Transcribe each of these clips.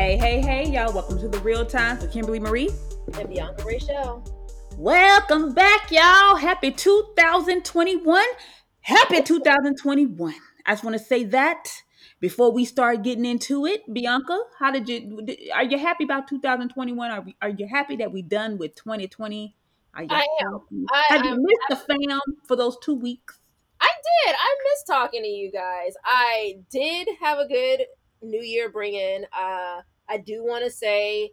Hey, hey, hey, y'all. Welcome to the Real Times with Kimberly Marie and Bianca Rachel. Welcome back, y'all. Happy 2021. Happy 2021. I just want to say that before we start getting into it. Bianca, how did you, are you happy about 2021? Are, we, are you happy that we done with 2020? Are you I am. I, Have you missed the fam for those two weeks? I did. I missed talking to you guys. I did have a good New Year bring in. Uh, I do want to say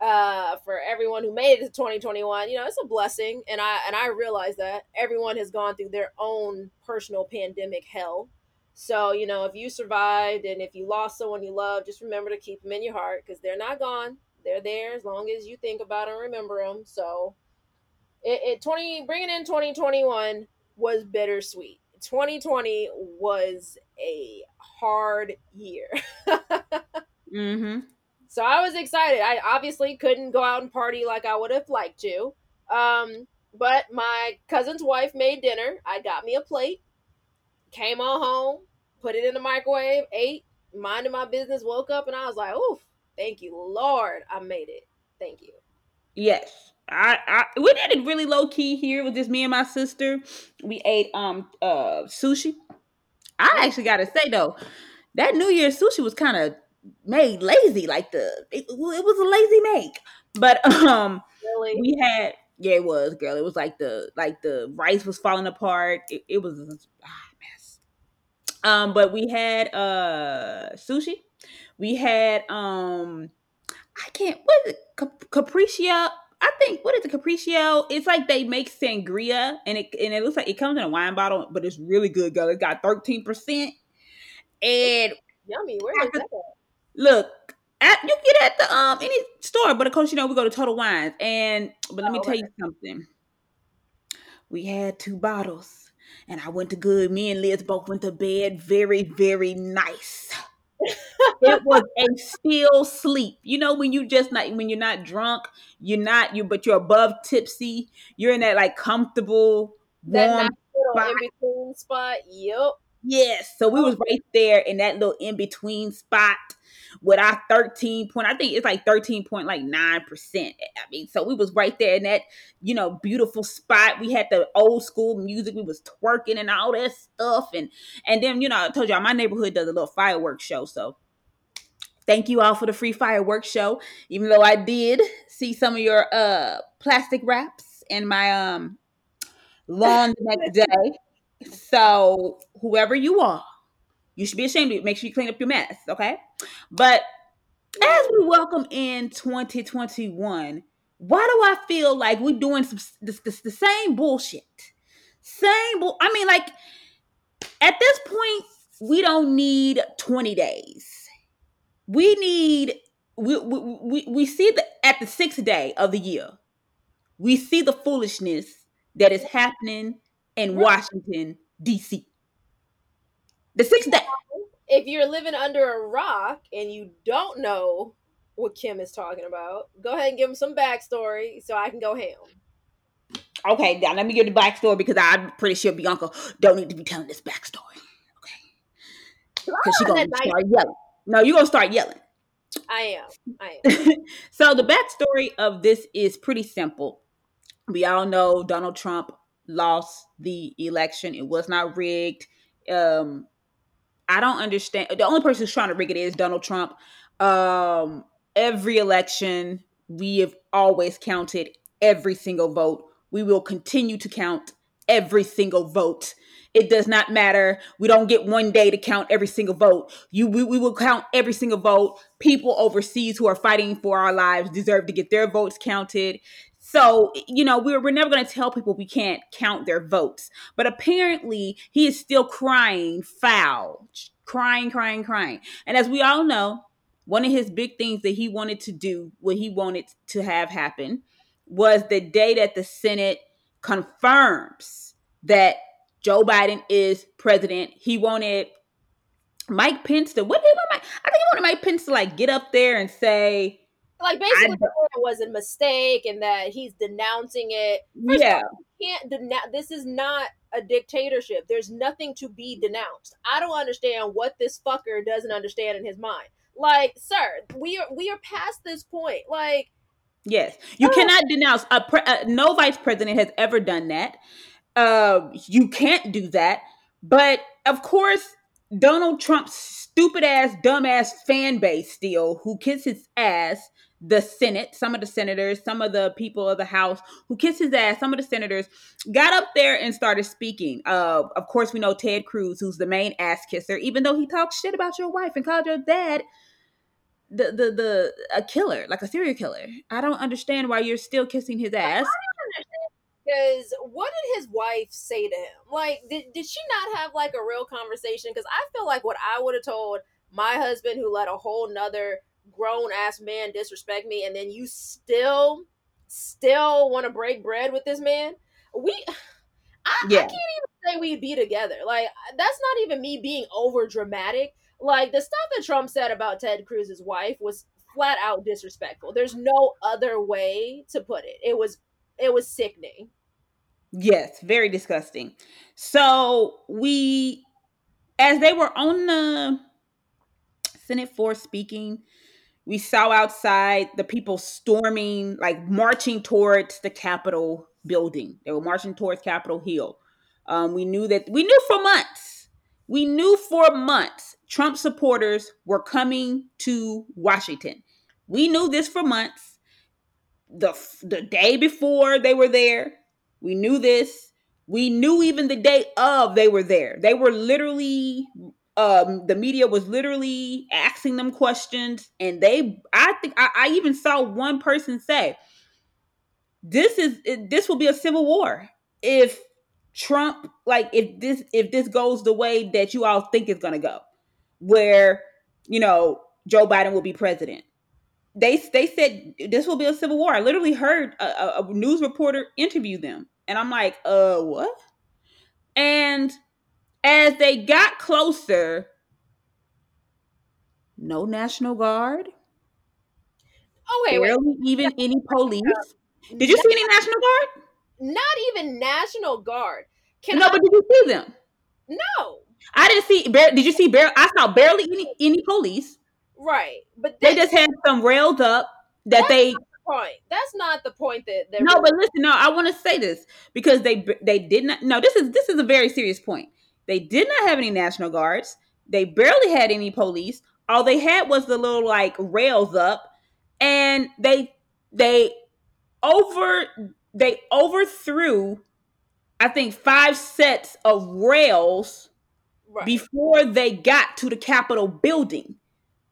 uh, for everyone who made it to 2021, you know, it's a blessing, and I and I realize that everyone has gone through their own personal pandemic hell. So you know, if you survived and if you lost someone you love, just remember to keep them in your heart because they're not gone. They're there as long as you think about and remember them. So, it, it 20 bringing in 2021 was bittersweet. 2020 was a hard year. mm-hmm. So I was excited. I obviously couldn't go out and party like I would have liked to. Um, but my cousin's wife made dinner. I got me a plate, came on home, put it in the microwave, ate, minded my business, woke up, and I was like, "Oof, thank you, Lord, I made it. Thank you." Yes. I, I we did it really low key here with just me and my sister. We ate um uh sushi. I actually gotta say though, that New Year's sushi was kind of made lazy. Like the it, it, was a lazy make. But um really? we had yeah, it was girl. It was like the like the rice was falling apart. It, it was a ah, mess. Um, but we had uh sushi. We had um I can't what is it capriccio I think what is the Capriccio? It's like they make sangria, and it and it looks like it comes in a wine bottle, but it's really good, girl. It got thirteen percent, and yummy. Where is that? Look, at, you get at the um any store, but of course you know we go to Total Wines, and but let me oh, tell you something. We had two bottles, and I went to good. Me and Liz both went to bed very very nice it was a still sleep. You know, when you just not when you're not drunk, you're not you, but you're above tipsy. You're in that like comfortable warm in between spot. Yep. Yes. So we was right there in that little in between spot with our 13 point, I think it's like 13 point like nine percent. I mean, so we was right there in that, you know, beautiful spot. We had the old school music. We was twerking and all that stuff. And and then, you know, I told y'all my neighborhood does a little fireworks show. So thank you all for the free fireworks show. Even though I did see some of your uh plastic wraps in my um lawn the next day. So whoever you are, you should be ashamed of it. Make sure you clean up your mess, okay? But as we welcome in 2021, why do I feel like we're doing some this, this, the same bullshit? Same bull. I mean, like at this point, we don't need 20 days. We need we we, we, we see the at the sixth day of the year, we see the foolishness that is happening in Washington, D.C. The sixth day. If you're living under a rock and you don't know what Kim is talking about, go ahead and give him some backstory so I can go ham. Okay, now let me give the backstory because I'm pretty sure Bianca don't need to be telling this backstory. Okay. Ah, because she's gonna start yelling. No, you're gonna start yelling. I am. I am. so the backstory of this is pretty simple. We all know Donald Trump lost the election. It was not rigged. Um, I don't understand. The only person who's trying to rig it is Donald Trump. Um, every election, we have always counted every single vote. We will continue to count every single vote. It does not matter. We don't get one day to count every single vote. You, we, we will count every single vote. People overseas who are fighting for our lives deserve to get their votes counted. So, you know, we're, we're never going to tell people we can't count their votes. But apparently, he is still crying foul, crying, crying, crying. And as we all know, one of his big things that he wanted to do, what he wanted to have happen, was the day that the Senate confirms that Joe Biden is president. He wanted Mike Pence to, what did he want Mike? I think he wanted Mike Pence to like get up there and say, like basically it was a mistake and that he's denouncing it. First yeah, all, can't denounce. This is not a dictatorship. There's nothing to be denounced. I don't understand what this fucker doesn't understand in his mind. Like, sir, we are we are past this point. Like, yes, you oh. cannot denounce a, pre- a, no vice president has ever done that. Uh, you can't do that. But of course, Donald Trump's stupid ass, dumb ass fan base still who kisses his ass the Senate, some of the senators, some of the people of the House who kissed his ass, some of the senators got up there and started speaking. Uh, of course, we know Ted Cruz, who's the main ass kisser, even though he talks shit about your wife and called your dad the the the a killer, like a serial killer. I don't understand why you're still kissing his ass. Because what did his wife say to him? Like, did, did she not have like a real conversation? Because I feel like what I would have told my husband, who let a whole nother grown ass man disrespect me, and then you still, still want to break bread with this man. We, I, yeah. I can't even say we'd be together. Like, that's not even me being over dramatic. Like, the stuff that Trump said about Ted Cruz's wife was flat out disrespectful. There's no other way to put it. It was, it was sickening. Yes, very disgusting. So we, as they were on the Senate floor speaking, we saw outside the people storming, like marching towards the Capitol building. They were marching towards Capitol Hill. Um, we knew that we knew for months. We knew for months Trump supporters were coming to Washington. We knew this for months. The the day before they were there, we knew this. We knew even the day of they were there. They were literally um the media was literally asking them questions and they i think i, I even saw one person say this is this will be a civil war if trump like if this if this goes the way that you all think it's going to go where you know joe biden will be president. They they said this will be a civil war. I literally heard a, a news reporter interview them and i'm like uh what? And as they got closer, no National Guard. Oh, wait, barely wait. even any police. Did you see any National Guard? Not even National Guard. Can no, I- but did you see them? No. I didn't see. Did you see? Barely, I saw barely any any police. Right, but they just had some railed up that they point. That's not the point that. no, but listen, no, I want to say this because they they did not. No, this is this is a very serious point. They did not have any National Guards. They barely had any police. All they had was the little like rails up, and they they over they overthrew, I think, five sets of rails right. before they got to the Capitol building.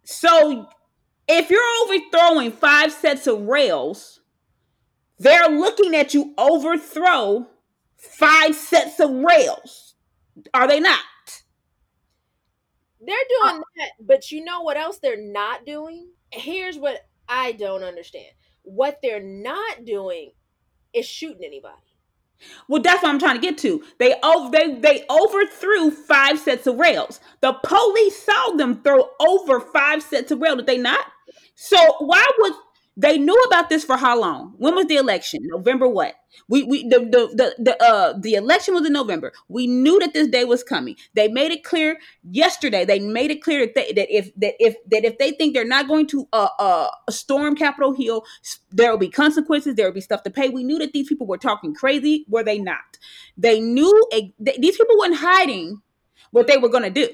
So if you're overthrowing five sets of rails, they're looking at you overthrow five sets of rails. Are they not? They're doing uh, that, but you know what else they're not doing? Here's what I don't understand. What they're not doing is shooting anybody. Well, that's what I'm trying to get to. They over they they overthrew five sets of rails. The police saw them throw over five sets of rail. Did they not? So why would they knew about this for how long? When was the election? November what? We we the the the, the uh the election was in November. We knew that this day was coming. They made it clear yesterday. They made it clear that they, that if that if that if they think they're not going to uh uh storm Capitol Hill, there will be consequences. There will be stuff to pay. We knew that these people were talking crazy. Were they not? They knew a, they, these people weren't hiding what they were going to do.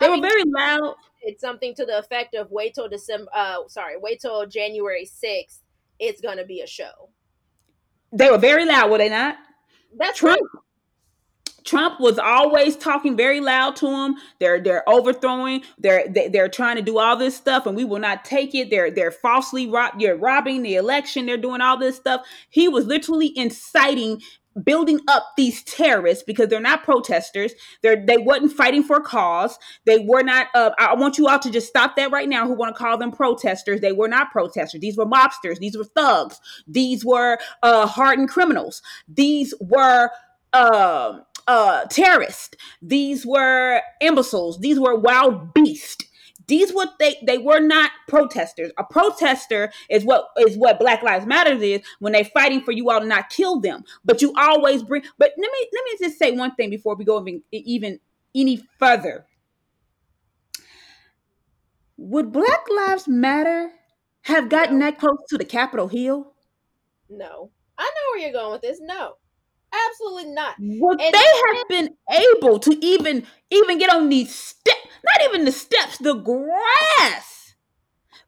They I were mean, very loud it's something to the effect of wait till December. Uh, sorry, wait till January sixth. It's gonna be a show. They were very loud, were they not? That's Trump. Right. Trump was always talking very loud to them. They're they're overthrowing. They're they, are they are trying to do all this stuff, and we will not take it. They're they're falsely rob. You're robbing the election. They're doing all this stuff. He was literally inciting building up these terrorists because they're not protesters. They're they wasn't fighting for a cause. They were not. Uh, I want you all to just stop that right now. Who want to call them protesters? They were not protesters. These were mobsters. These were thugs. These were uh, hardened criminals. These were. Uh, uh, terrorists. These were imbeciles. These were wild beasts. These what they they were not protesters. A protester is what is what Black Lives Matters is when they're fighting for you all to not kill them. But you always bring. But let me let me just say one thing before we go even even any further. would Black Lives Matter have gotten no. that close to the Capitol Hill? No. I know where you're going with this. No. Absolutely not. Would and they have been able to even even get on these steps? Not even the steps, the grass.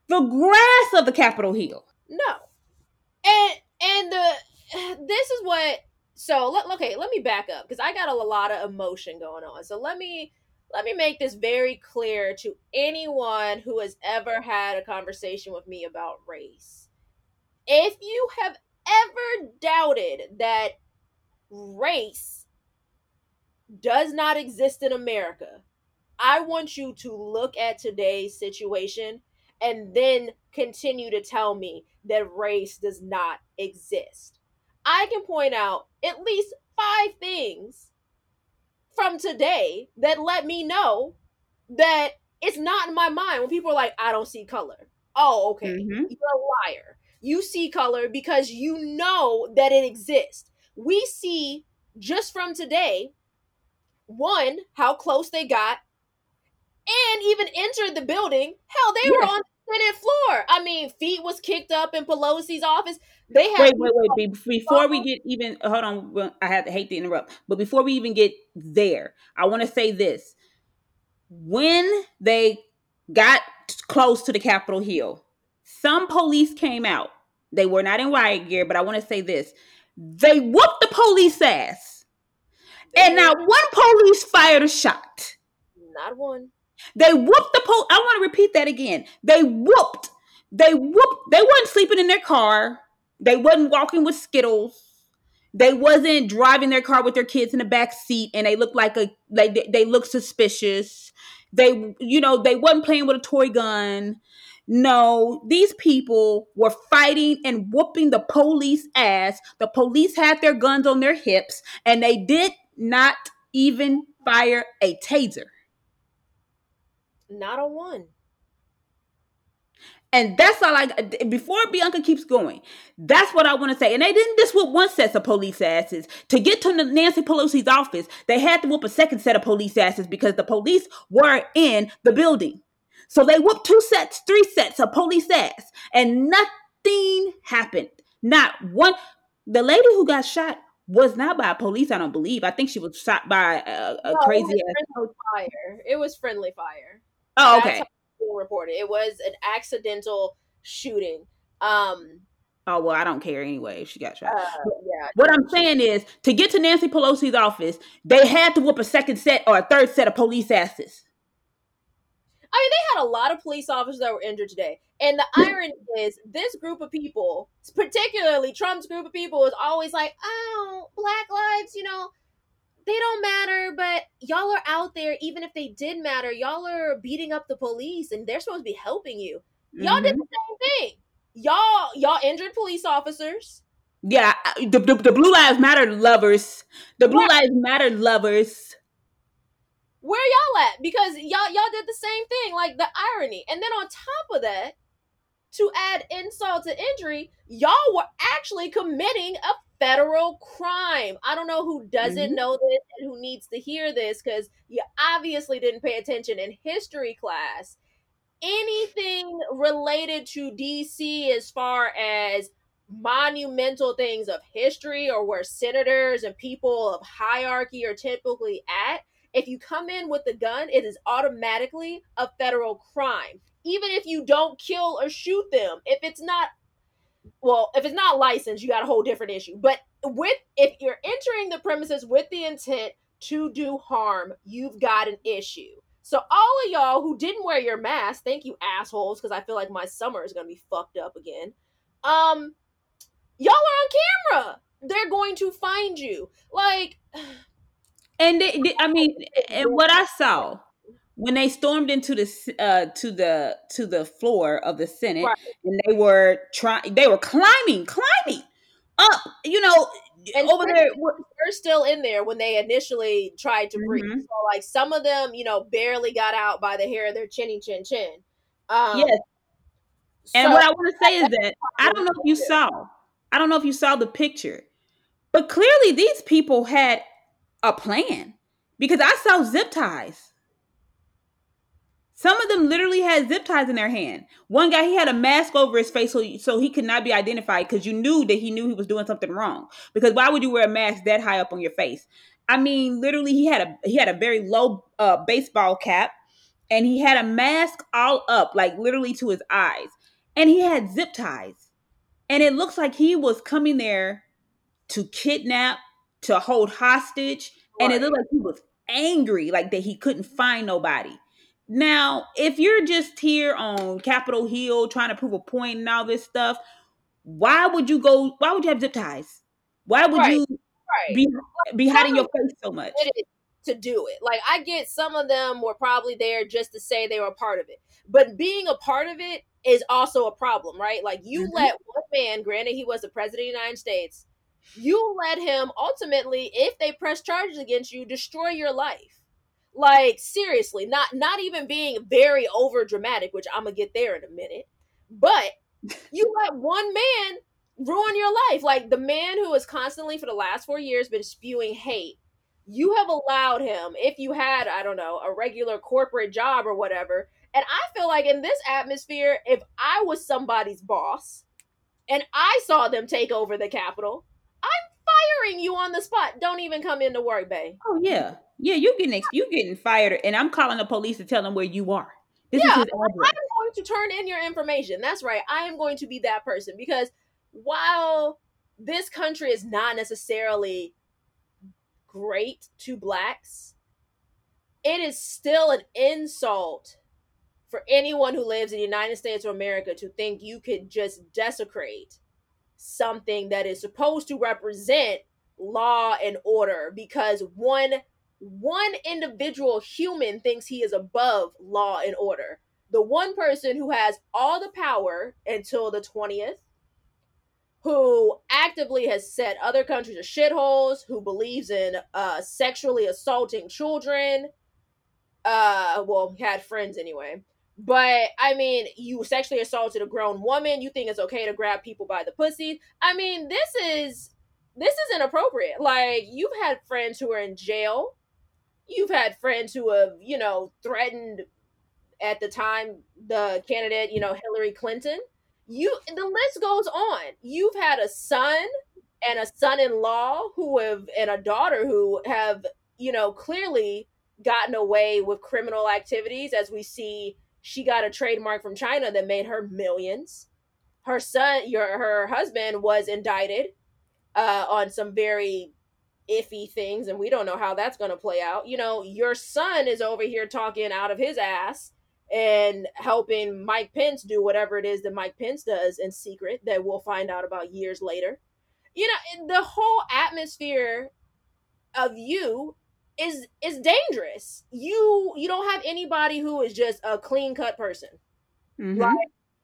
The grass of the Capitol Hill. No. And and the this is what so let okay, let me back up because I got a lot of emotion going on. So let me let me make this very clear to anyone who has ever had a conversation with me about race. If you have ever doubted that race does not exist in America, I want you to look at today's situation and then continue to tell me that race does not exist. I can point out at least five things from today that let me know that it's not in my mind when people are like, I don't see color. Oh, okay. Mm-hmm. You're a liar. You see color because you know that it exists. We see just from today, one, how close they got, and even entered the building. Hell, they were on the Senate floor. I mean, feet was kicked up in Pelosi's office. They had wait, wait, wait. Before we get even, hold on. I have to hate to interrupt, but before we even get there, I want to say this: when they got close to the Capitol Hill, some police came out. They were not in riot gear, but I want to say this: they whooped the police ass, and not one police fired a shot. Not one. They whooped the police. I want to repeat that again. They whooped. They whooped. They weren't sleeping in their car. They wasn't walking with Skittles. They wasn't driving their car with their kids in the back seat, and they looked like a they, they looked suspicious. They, you know, they wasn't playing with a toy gun. No, these people were fighting and whooping the police ass. The police had their guns on their hips, and they did not even fire a taser. Not a one. And that's all I before Bianca keeps going. That's what I want to say. And they didn't just whoop one set of police asses. To get to Nancy Pelosi's office, they had to whoop a second set of police asses because the police were in the building. So they whooped two sets, three sets of police ass, and nothing happened. Not one. The lady who got shot was not by police. I don't believe. I think she was shot by a, a no, crazy ass. Fire. It was friendly fire. Oh, okay. Reported it was an accidental shooting. Um. Oh well, I don't care anyway. If she got shot. Uh, yeah. What I'm saying is, to get to Nancy Pelosi's office, they had to whoop a second set or a third set of police asses. I mean, they had a lot of police officers that were injured today. And the irony is, this group of people, particularly Trump's group of people, is always like, oh, Black lives, you know, they don't matter, but y'all are out there. Even if they did matter, y'all are beating up the police and they're supposed to be helping you. Y'all mm-hmm. did the same thing. Y'all, y'all injured police officers. Yeah, the, the, the Blue Lives Matter lovers, the Blue Lives Matter lovers where y'all at? Because y'all y'all did the same thing, like the irony. And then on top of that, to add insult to injury, y'all were actually committing a federal crime. I don't know who doesn't mm-hmm. know this and who needs to hear this because you obviously didn't pay attention in history class. Anything related to DC as far as monumental things of history or where senators and people of hierarchy are typically at if you come in with a gun, it is automatically a federal crime. Even if you don't kill or shoot them, if it's not well, if it's not licensed, you got a whole different issue. But with if you're entering the premises with the intent to do harm, you've got an issue. So all of y'all who didn't wear your mask, thank you assholes, because I feel like my summer is gonna be fucked up again. Um, y'all are on camera. They're going to find you. Like And they, they, I mean, and what I saw when they stormed into the uh, to the to the floor of the Senate, right. and they were trying, they were climbing, climbing up. You know, and over there, they're still in there when they initially tried to breathe. Mm-hmm. So, like some of them, you know, barely got out by the hair of their chinny chin chin. Um, yes. And so, what I want to say is that I don't know if you saw, I don't know if you saw the picture, but clearly these people had a plan because I saw zip ties. Some of them literally had zip ties in their hand. One guy, he had a mask over his face so, so he could not be identified because you knew that he knew he was doing something wrong. Because why would you wear a mask that high up on your face? I mean, literally, he had a he had a very low uh, baseball cap, and he had a mask all up, like literally to his eyes, and he had zip ties, and it looks like he was coming there to kidnap, to hold hostage, right. and it looked like he was angry, like that he couldn't find nobody. Now, if you're just here on Capitol Hill trying to prove a point and all this stuff, why would you go? Why would you have zip ties? Why would right. you right. be be hiding your face so much? To do it, like I get some of them were probably there just to say they were a part of it, but being a part of it is also a problem, right? Like you mm-hmm. let one man, granted he was the president of the United States, you let him ultimately, if they press charges against you, destroy your life like seriously, not not even being very over dramatic, which I'm gonna get there in a minute. But you let one man ruin your life. Like the man who has constantly for the last four years been spewing hate. You have allowed him, if you had, I don't know, a regular corporate job or whatever. And I feel like in this atmosphere, if I was somebody's boss and I saw them take over the Capitol, I'm firing you on the spot. Don't even come into work, babe. Oh yeah. Yeah, you getting you getting fired, and I'm calling the police to tell them where you are. This yeah, I'm going to turn in your information. That's right. I am going to be that person because while this country is not necessarily great to blacks, it is still an insult for anyone who lives in the United States of America to think you could just desecrate something that is supposed to represent law and order because one one individual human thinks he is above law and order. The one person who has all the power until the 20th, who actively has set other countries to shitholes, who believes in uh, sexually assaulting children. Uh, well, had friends anyway. But I mean, you sexually assaulted a grown woman. You think it's okay to grab people by the pussy? I mean, this is this is inappropriate. Like you've had friends who are in jail you've had friends who have, you know, threatened at the time the candidate, you know, Hillary Clinton. You the list goes on. You've had a son and a son-in-law who have and a daughter who have, you know, clearly gotten away with criminal activities as we see she got a trademark from China that made her millions. Her son, your her husband was indicted uh, on some very iffy things and we don't know how that's going to play out. You know, your son is over here talking out of his ass and helping Mike Pence do whatever it is that Mike Pence does in secret that we'll find out about years later. You know, the whole atmosphere of you is is dangerous. You you don't have anybody who is just a clean cut person. Mm-hmm. Like,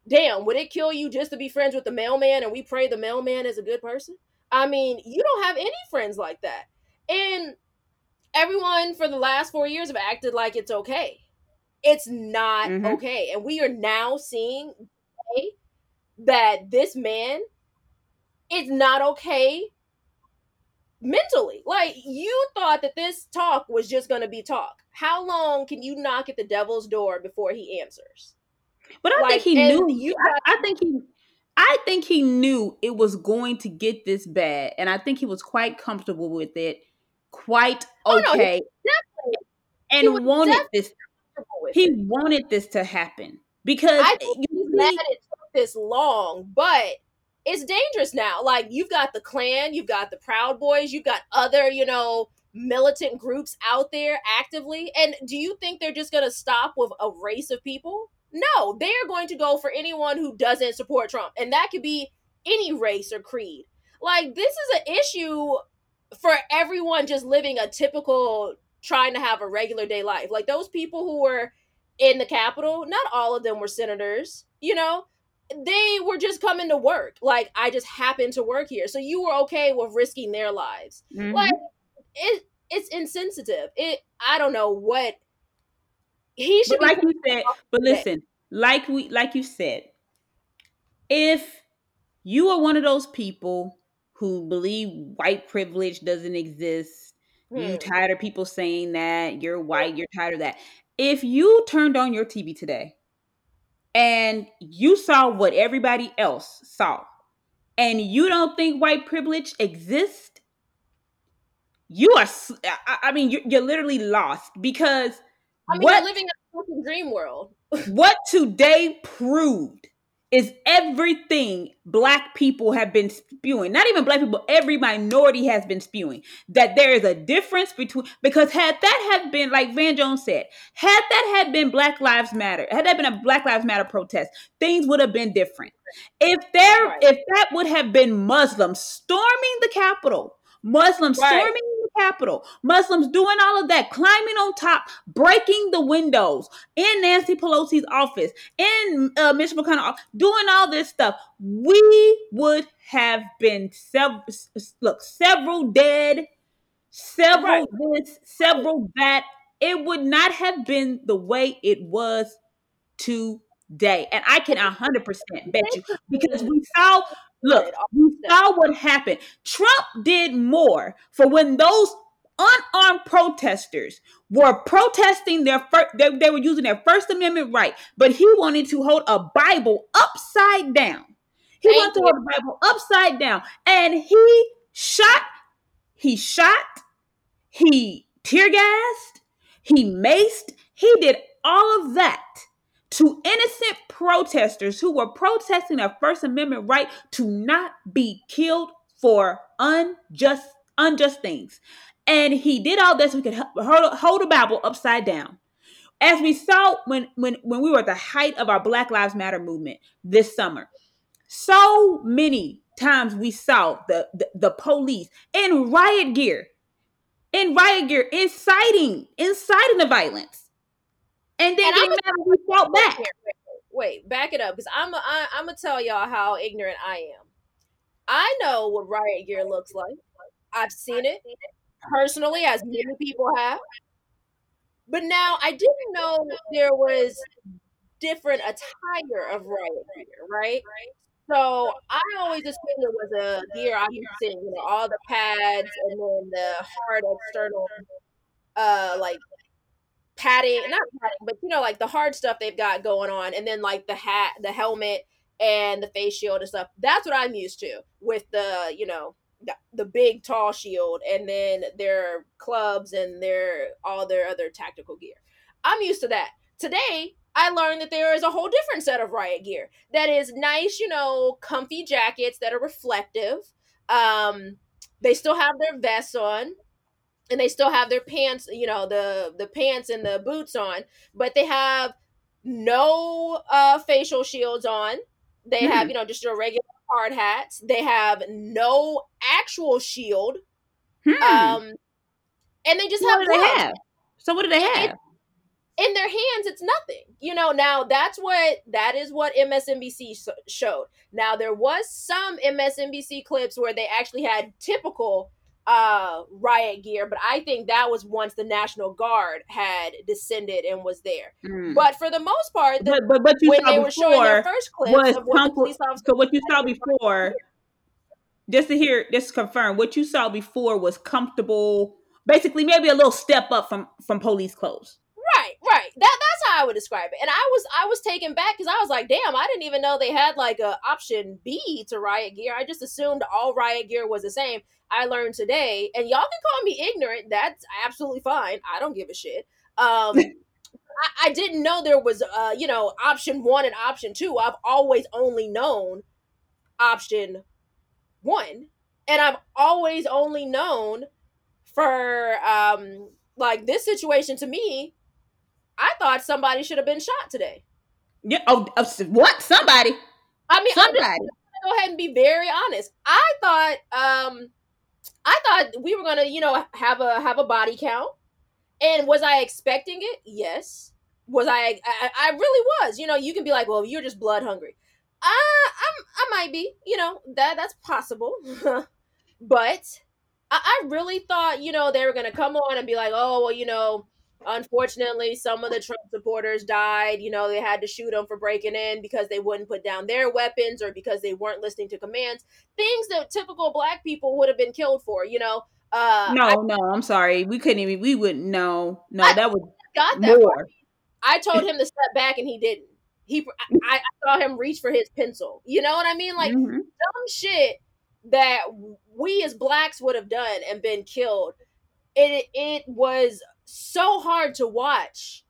damn, would it kill you just to be friends with the mailman and we pray the mailman is a good person? I mean, you don't have any friends like that. And everyone for the last four years have acted like it's okay. It's not mm-hmm. okay. And we are now seeing that this man is not okay mentally. Like, you thought that this talk was just going to be talk. How long can you knock at the devil's door before he answers? But I like, think he knew. You I, I think he I think he knew it was going to get this bad, and I think he was quite comfortable with it, quite okay, oh, no, and wanted this. He it. wanted this to happen because I think he's mad it took this long, but it's dangerous now. Like you've got the Klan, you've got the Proud Boys, you've got other, you know, militant groups out there actively. And do you think they're just going to stop with a race of people? No, they are going to go for anyone who doesn't support Trump. And that could be any race or creed. Like, this is an issue for everyone just living a typical, trying to have a regular day life. Like, those people who were in the Capitol, not all of them were senators, you know? They were just coming to work. Like, I just happened to work here. So you were okay with risking their lives. Mm-hmm. Like, it, it's insensitive. It, I don't know what he should but like you said but listen like we like you said if you are one of those people who believe white privilege doesn't exist hmm. you tired of people saying that you're white you're tired of that if you turned on your TV today and you saw what everybody else saw, and you don't think white privilege exists, you are. I mean, you're, you're literally lost because I mean, what, you're living in a fucking dream world. what today proved is everything black people have been spewing not even black people every minority has been spewing that there is a difference between because had that had been like van jones said had that had been black lives matter had that been a black lives matter protest things would have been different if there right. if that would have been muslims storming the capitol muslims right. storming Capitol. Muslims doing all of that, climbing on top, breaking the windows in Nancy Pelosi's office, in uh, Mitch McConnell, doing all this stuff. We would have been several, look, several dead, several right. this, several that. It would not have been the way it was today. And I can 100% bet you because we saw Look, we saw what happened. Trump did more for when those unarmed protesters were protesting their first, they, they were using their First Amendment right, but he wanted to hold a Bible upside down. He Thank wanted to hold the Bible upside down. And he shot, he shot, he tear gassed, he maced, he did all of that to innocent protesters who were protesting their First Amendment right to not be killed for unjust unjust things. And he did all this so we could hold, the Bible upside down. As we saw when, when, when we were at the height of our Black Lives Matter movement this summer, so many times we saw the, the, the police in riot gear, in riot gear, inciting, inciting the violence and then and mad we fought back. Wait, back it up because I'm a, I, I'm gonna tell y'all how ignorant I am. I know what riot gear looks like. I've seen it personally, as many people have. But now I didn't know there was different attire of riot gear, right? So I always assumed it was a gear I'm using, you know, all the pads and then the hard external, uh, like padding, not padding, but you know, like the hard stuff they've got going on, and then like the hat, the helmet, and the face shield and stuff. That's what I'm used to with the, you know, the, the big tall shield, and then their clubs and their all their other tactical gear. I'm used to that. Today, I learned that there is a whole different set of riot gear that is nice, you know, comfy jackets that are reflective. Um, they still have their vests on and they still have their pants, you know, the the pants and the boots on, but they have no uh facial shields on. They mm. have, you know, just your regular hard hats. They have no actual shield. Hmm. Um and they just what have, do they have. So what do they have? in their hands it's nothing you know now that's what that is what msnbc showed now there was some msnbc clips where they actually had typical uh riot gear but i think that was once the national guard had descended and was there mm. but for the most part the, but, but, but when they were showing their first clips of what the police officers so what you saw before just to hear just to confirm what you saw before was comfortable basically maybe a little step up from from police clothes. That that's how I would describe it. And I was I was taken back because I was like, damn, I didn't even know they had like a option B to riot gear. I just assumed all riot gear was the same. I learned today, and y'all can call me ignorant. That's absolutely fine. I don't give a shit. Um I, I didn't know there was uh, you know, option one and option two. I've always only known option one. And I've always only known for um like this situation to me I thought somebody should have been shot today. Yeah. Oh, uh, what? Somebody. I mean, somebody. I'm just go ahead and be very honest. I thought, um, I thought we were gonna, you know, have a have a body count. And was I expecting it? Yes. Was I? I, I really was. You know, you can be like, well, you're just blood hungry. Uh, I'm. I might be. You know that that's possible. but I, I really thought, you know, they were gonna come on and be like, oh, well, you know Unfortunately, some of the Trump supporters died. You know, they had to shoot them for breaking in because they wouldn't put down their weapons or because they weren't listening to commands. Things that typical black people would have been killed for, you know. Uh, no, I, no, I'm sorry. We couldn't even, we wouldn't know. No, that was got that more. I told him to step back and he didn't. He, I, I saw him reach for his pencil. You know what I mean? Like Mhm. dumb shit that we as blacks would have done and been killed. It it was so hard to watch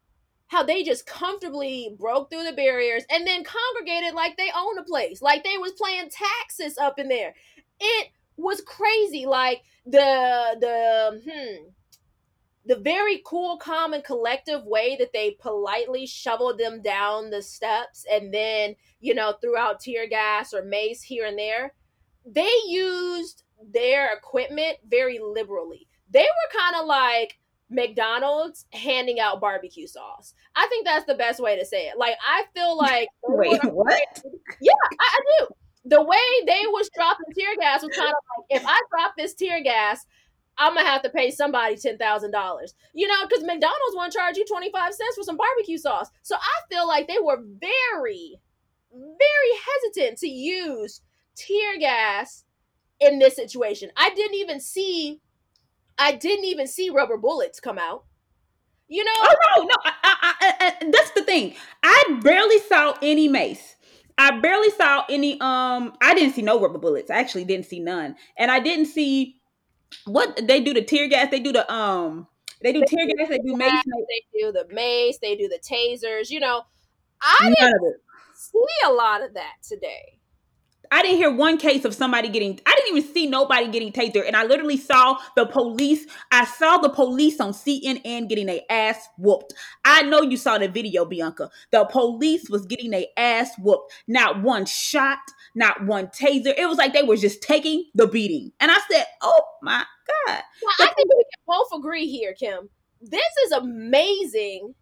how they just comfortably broke through the barriers and then congregated like they own a place, like they was playing taxes up in there. It was crazy. Like the the hmm the very cool, calm, and collective way that they politely shoveled them down the steps and then, you know, threw out tear gas or mace here and there. They used their equipment very liberally. They were kind of like McDonald's handing out barbecue sauce. I think that's the best way to say it. Like, I feel like Wait, what? yeah, I, I do. The way they was dropping tear gas was kind of like, if I drop this tear gas, I'm gonna have to pay somebody ten thousand dollars. You know, because McDonald's want to charge you twenty five cents for some barbecue sauce. So I feel like they were very, very hesitant to use tear gas in this situation. I didn't even see, I didn't even see rubber bullets come out. You know, Oh no, no. I, I, I, that's the thing. I barely saw any mace. I barely saw any. Um, I didn't see no rubber bullets. I actually didn't see none, and I didn't see what they do. The tear gas. They do the um. They do tear gas. They do mace. they do the mace, they do the tasers. You know, I None didn't see a lot of that today. I didn't hear one case of somebody getting. I didn't even see nobody getting tasered, and I literally saw the police. I saw the police on CNN getting their ass whooped. I know you saw the video, Bianca. The police was getting their ass whooped. Not one shot, not one taser. It was like they were just taking the beating, and I said, "Oh my god!" Well, I think we can both agree here, Kim. This is amazing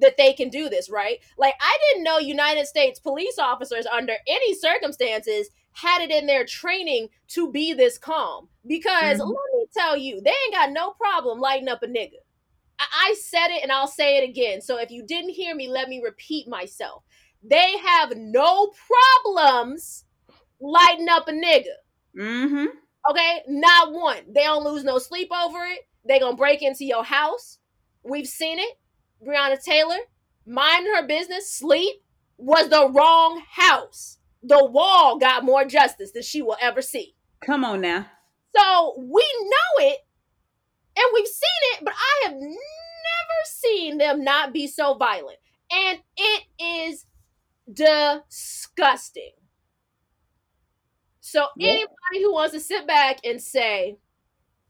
that they can do this, right? Like, I didn't know United States police officers, under any circumstances, had it in their training to be this calm. Because Mhm. let me tell you, they ain't got no problem lighting up a nigga. I-, I said it and I'll say it again. So if you didn't hear me, let me repeat myself. They have no problems lighting up a nigga. Mm-hmm. Okay, not one. They don't lose no sleep over it. They gonna break into your house. We've seen it. Breonna Taylor, minding her business, sleep was the wrong house. The wall got more justice than she will ever see. Come on now. So we know it, and we've seen it, but I have never seen them not be so violent, and it is disgusting. So Yeah. anybody who wants to sit back and say,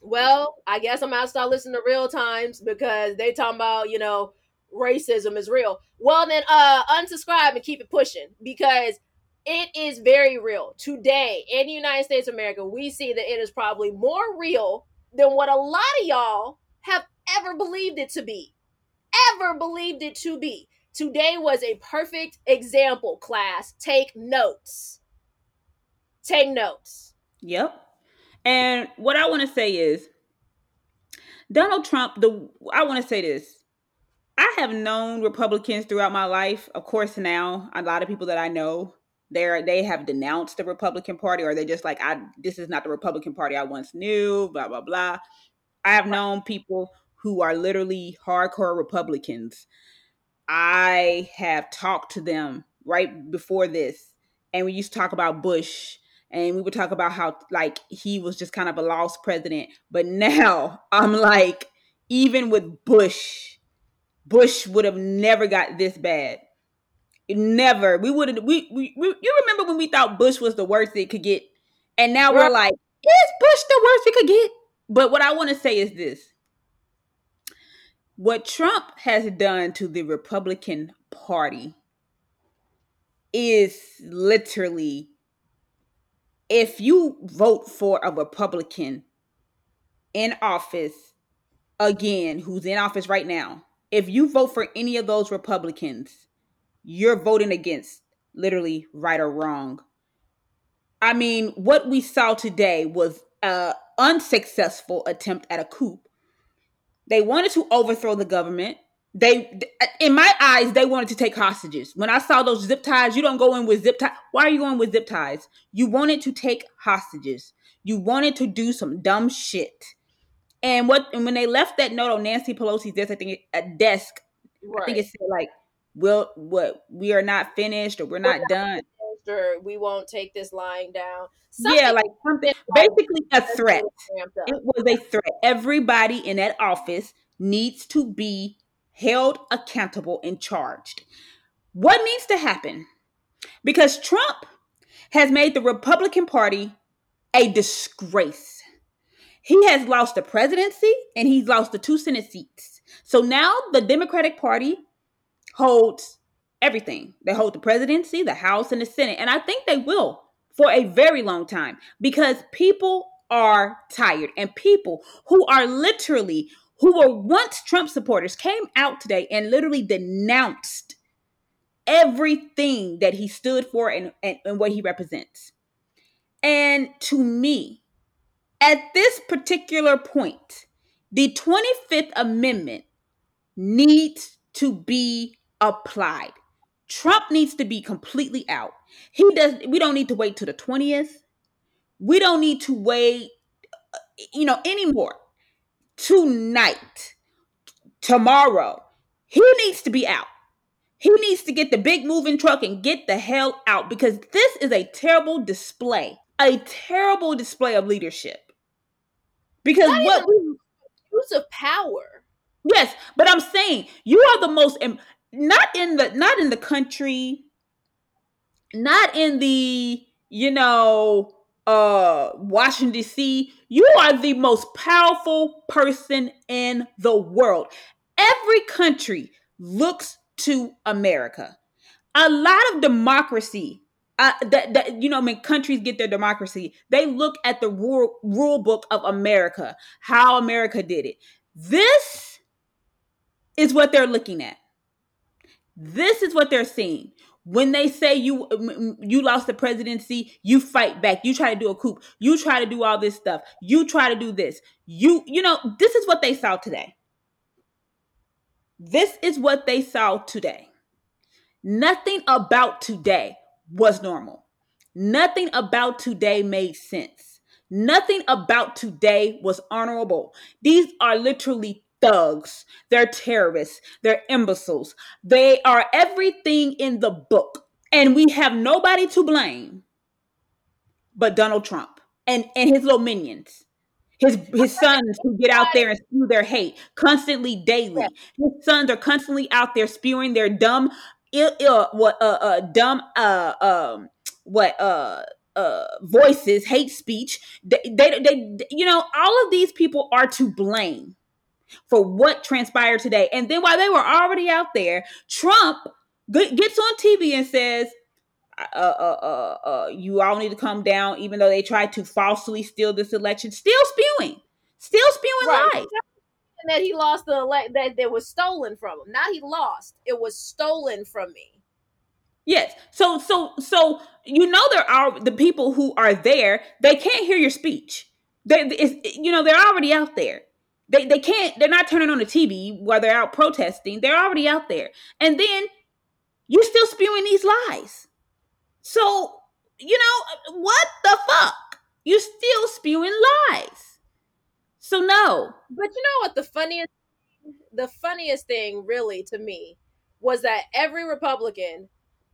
"Well, I guess I'm gonna start listening to Real Times because they talking about you know racism is real," well then uh unsubscribe and keep it pushing because it is very real today in the United States of America. We see that it is probably more real than what a lot of y'all have ever believed it to be. Ever believed it to be. Today was a perfect example, class. Take notes. Take notes. Yep. And what I want to say is Donald Trump, the I want to say this. I have known Republicans throughout my life. Of course, now a lot of people that I know, they're they have denounced the Republican Party, or they're just like, I this is not the Republican Party I once knew, blah, blah, blah. I have known people who are literally hardcore Republicans. I have talked to them right before this, and we used to talk about Bush and we would talk about how like he was just kind of a lost president but now i'm like even with bush bush would have never got this bad. Never. We would have we, we, we you remember when we thought bush was the worst it could get? And now we're like is bush the worst we could get? But what i want to say is this. What trump has done to the republican party is literally if you vote for a Republican in office again, who's in office right now, if you vote for any of those Republicans, you're voting against literally right or wrong. I mean, what we saw today was a unsuccessful attempt at a coup. They wanted to overthrow the government. They, in my eyes, they wanted to take hostages. When I saw those zip ties, you don't go in with zip ties. Why are you going with zip ties? You wanted to take hostages. You wanted to do some dumb shit. And what? And when they left that note on Nancy Pelosi's desk, I think it, a desk, I think it said like we'll what we are not finished or we're not, we're not done. or we won't take this lying down. Something yeah like something basically a threat. it was a threat. Everybody in that office needs to be held accountable and charged. What needs to happen? Because trump has made the republican party a disgrace he has lost the presidency and he's lost the two senate seats so now the democratic party holds everything. They hold the presidency, the House, and the Senate. And I think they will for a very long time because people are tired and people who are literally who were once Trump supporters came out today and literally denounced everything that he stood for and, and, and what he represents. And to me, at this particular point, the 25th Amendment needs to be applied. Trump needs to be completely out. He does we don't need to wait till the 20th. We don't need to wait uh, you know anymore. Tonight, tomorrow, he needs to be out. He needs to get the big moving truck and get the hell out because this is a terrible display, a terrible display of leadership. Because Not what use of power. Yes, but I'm saying you are the most not in the not in the country not in the you know uh washington dc you are the most powerful person in the world. Every country looks to america. A lot of democracy uh, that, that you know when countries get their democracy they look at the rule, rule book of america how america did it this is what they're looking at this is what they're seeing. When they say you you lost the presidency, you fight back. You try to do a coup. You try to do all this stuff. You try to do this. You you know, this is what they saw today. This is what they saw today. Nothing about today was normal. Nothing about today made sense. Nothing about today was honorable. These are literally thugs, they're terrorists, they're imbeciles. They are everything in the book. And we have nobody to blame but Donald Trump and, and his little minions. His his sons who get out there and spew their hate constantly daily. His sons are constantly out there spewing their dumb ill, Ill, what uh, uh dumb uh um what uh uh voices, hate speech. They, they they you know all of these people are to blame for what transpired today. And then while they were already out there, Trump gets on TV and says, uh, uh, uh, uh, you all need to come down, even though they tried to falsely steal this election. Still spewing, still spewing right. lies. That he lost the elect that that was stolen from him. Not he lost; it was stolen from me. Yes. So so so you know there are the people who are there. They can't hear your speech. They, you know they're already out there. They they can't. They're not turning on the TV while they're out protesting. They're already out there, and then you're still spewing these lies. So you know what the fuck? You're still spewing lies. So no. But you know what the funniest the funniest thing really to me was that every Republican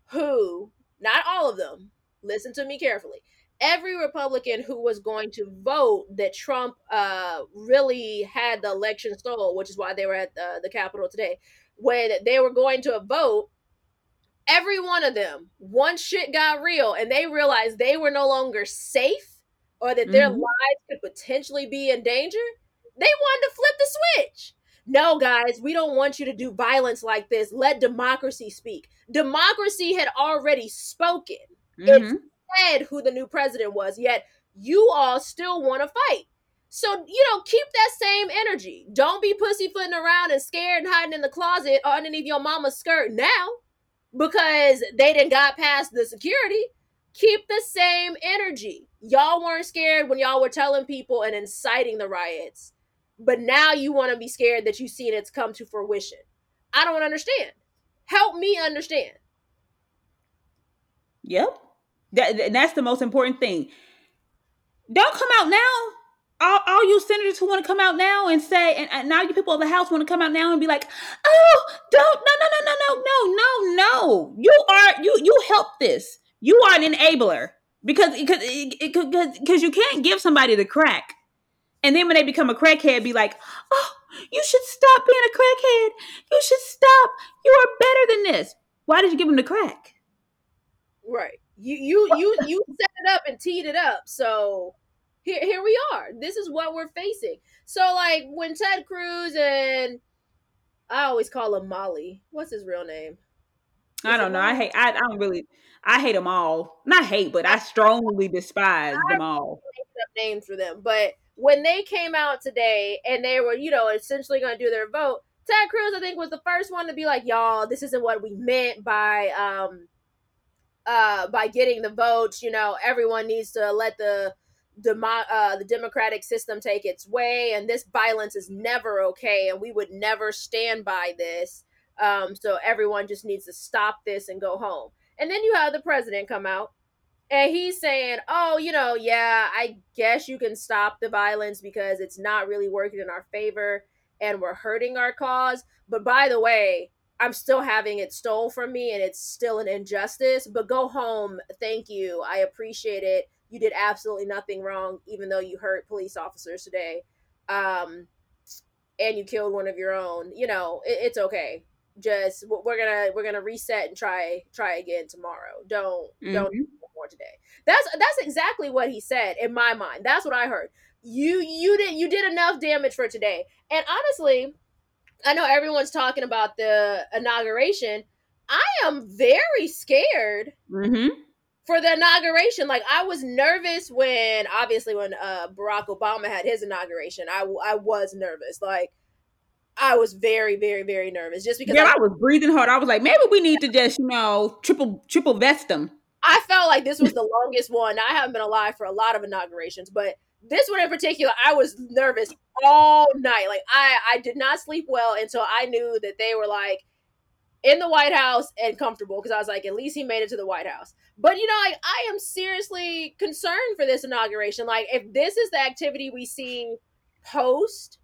who, not all of them, listen to me carefully, every Republican who was going to vote that Trump uh, really had the election stole, which is why they were at the, the Capitol today, when they were going to vote, every one of them, once shit got real and they realized they were no longer safe or that their mm-hmm. lives could potentially be in danger, they wanted to flip the switch. No, guys, we don't want you to do violence like this. Let democracy speak. Democracy had already spoken. Mm-hmm. It's said who the new president was, yet you all still want to fight. So, you know, keep that same energy. Don't be pussyfooting around and scared and hiding in the closet or underneath your mama's skirt now because they didn't got past the security. Keep the same energy. Y'all weren't scared when y'all were telling people and inciting the riots, but now you want to be scared that you've seen it's come to fruition. I don't understand. Help me understand. Yep. That, that's the most important thing. Don't come out now all, all you senators who want to come out now and say, and, and now you people of the House want to come out now and be like, oh, don't, no, no, no, no, no, no, no, no. You are, you, you help this. You are an enabler because, because, because, eh, eh, because you can't give somebody the crack. And then when they become a crackhead, be like, oh, you should stop being a crackhead. You should stop. You are better than this. Why did you give them the crack? Right. You you you you set it up and teed it up. So here here we are. This is what we're facing. So like when Ted Cruz and I always call him Molly. What's his real name? I don't know. I hate. I, I don't really. I hate them all. Not hate, but I strongly despise I them all. Names for them, but when they came out today and they were, you know, essentially going to do their vote, Ted Cruz, I think, was the first one to be like, "Y'all, this isn't what we meant by um, uh, by getting the votes. You know, everyone needs to let the demo- uh, the democratic system take its way, and this violence is never okay, and we would never stand by this. Um, so everyone just needs to stop this and go home. And then you have the president come out, and he's saying, "Oh, you know, yeah, I guess you can stop the violence because it's not really working in our favor, and we're hurting our cause. But by the way." I'm still having it stole from me and it's still an injustice, but go home. Thank you. I appreciate it you did absolutely nothing wrong, even though you hurt police officers today, um, and you killed one of your own. You know, it, it's okay. Just we're gonna we're gonna reset and try try again tomorrow. Don't mm-hmm. don't do more today. That's that's exactly what he said in my mind. That's what I heard. You you did you did enough damage for today. And honestly, I know everyone's talking about the inauguration. I am very scared mm-hmm for the inauguration. Like I was nervous when obviously when uh Barack Obama had his inauguration. I I was nervous. Like I was very very very nervous just because yeah, I, I was breathing hard. I was like maybe we need to just, you know, triple triple vest them. I felt like this was the longest one. I haven't been alive for a lot of inaugurations, but this one in particular, I was nervous all night. Like I I did not sleep well until I knew that they were like in the White House and comfortable because I was like, at least he made it to the White House. But you know, like I am seriously concerned for this inauguration. Like, if this is the activity we see post,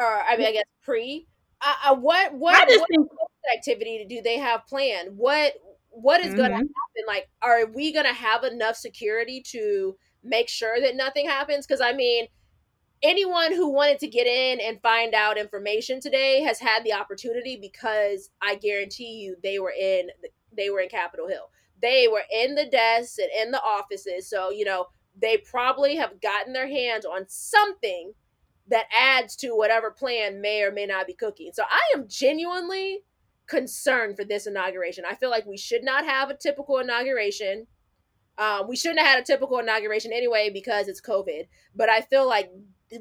or I mean, I guess pre, uh, uh, what what, what think- activity do they have planned? What what is mm-hmm. going to happen? Like, are we going to have enough security to make sure that nothing happens? Because I mean anyone who wanted to get in and find out information today has had the opportunity because I guarantee you they were in they were in Capitol Hill. They were in the desks and in the offices. So, you know, they probably have gotten their hands on something that adds to whatever plan may or may not be cooking. So I am genuinely concerned for this inauguration. I feel like we should not have a typical inauguration. Um, we shouldn't have had a typical inauguration anyway because it's COVID. But I feel like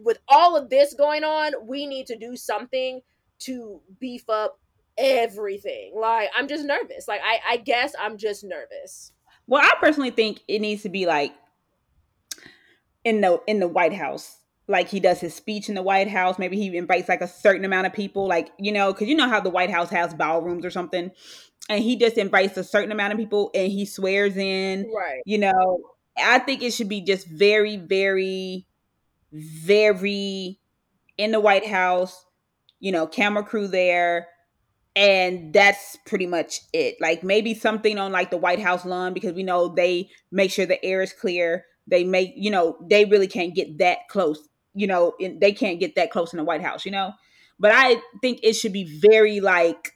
with all of this going on, we need to do something to beef up everything. Like I'm just nervous. Like I, I guess I'm just nervous. Well, I personally think it needs to be like in the in the White House. Like he does his speech in the White House. Maybe he invites like a certain amount of people, like you know, because you know how the White House has ballrooms or something, and he just invites a certain amount of people and he swears in. Right. You know, I think it should be just very, very very in the White House, you know, camera crew there. And that's pretty much it. Like maybe something on like the White House lawn because we know they make sure the air is clear. They make, you know, they really can't get that close, you know, in, they can't get that close in the White House, you know? But I think it should be very like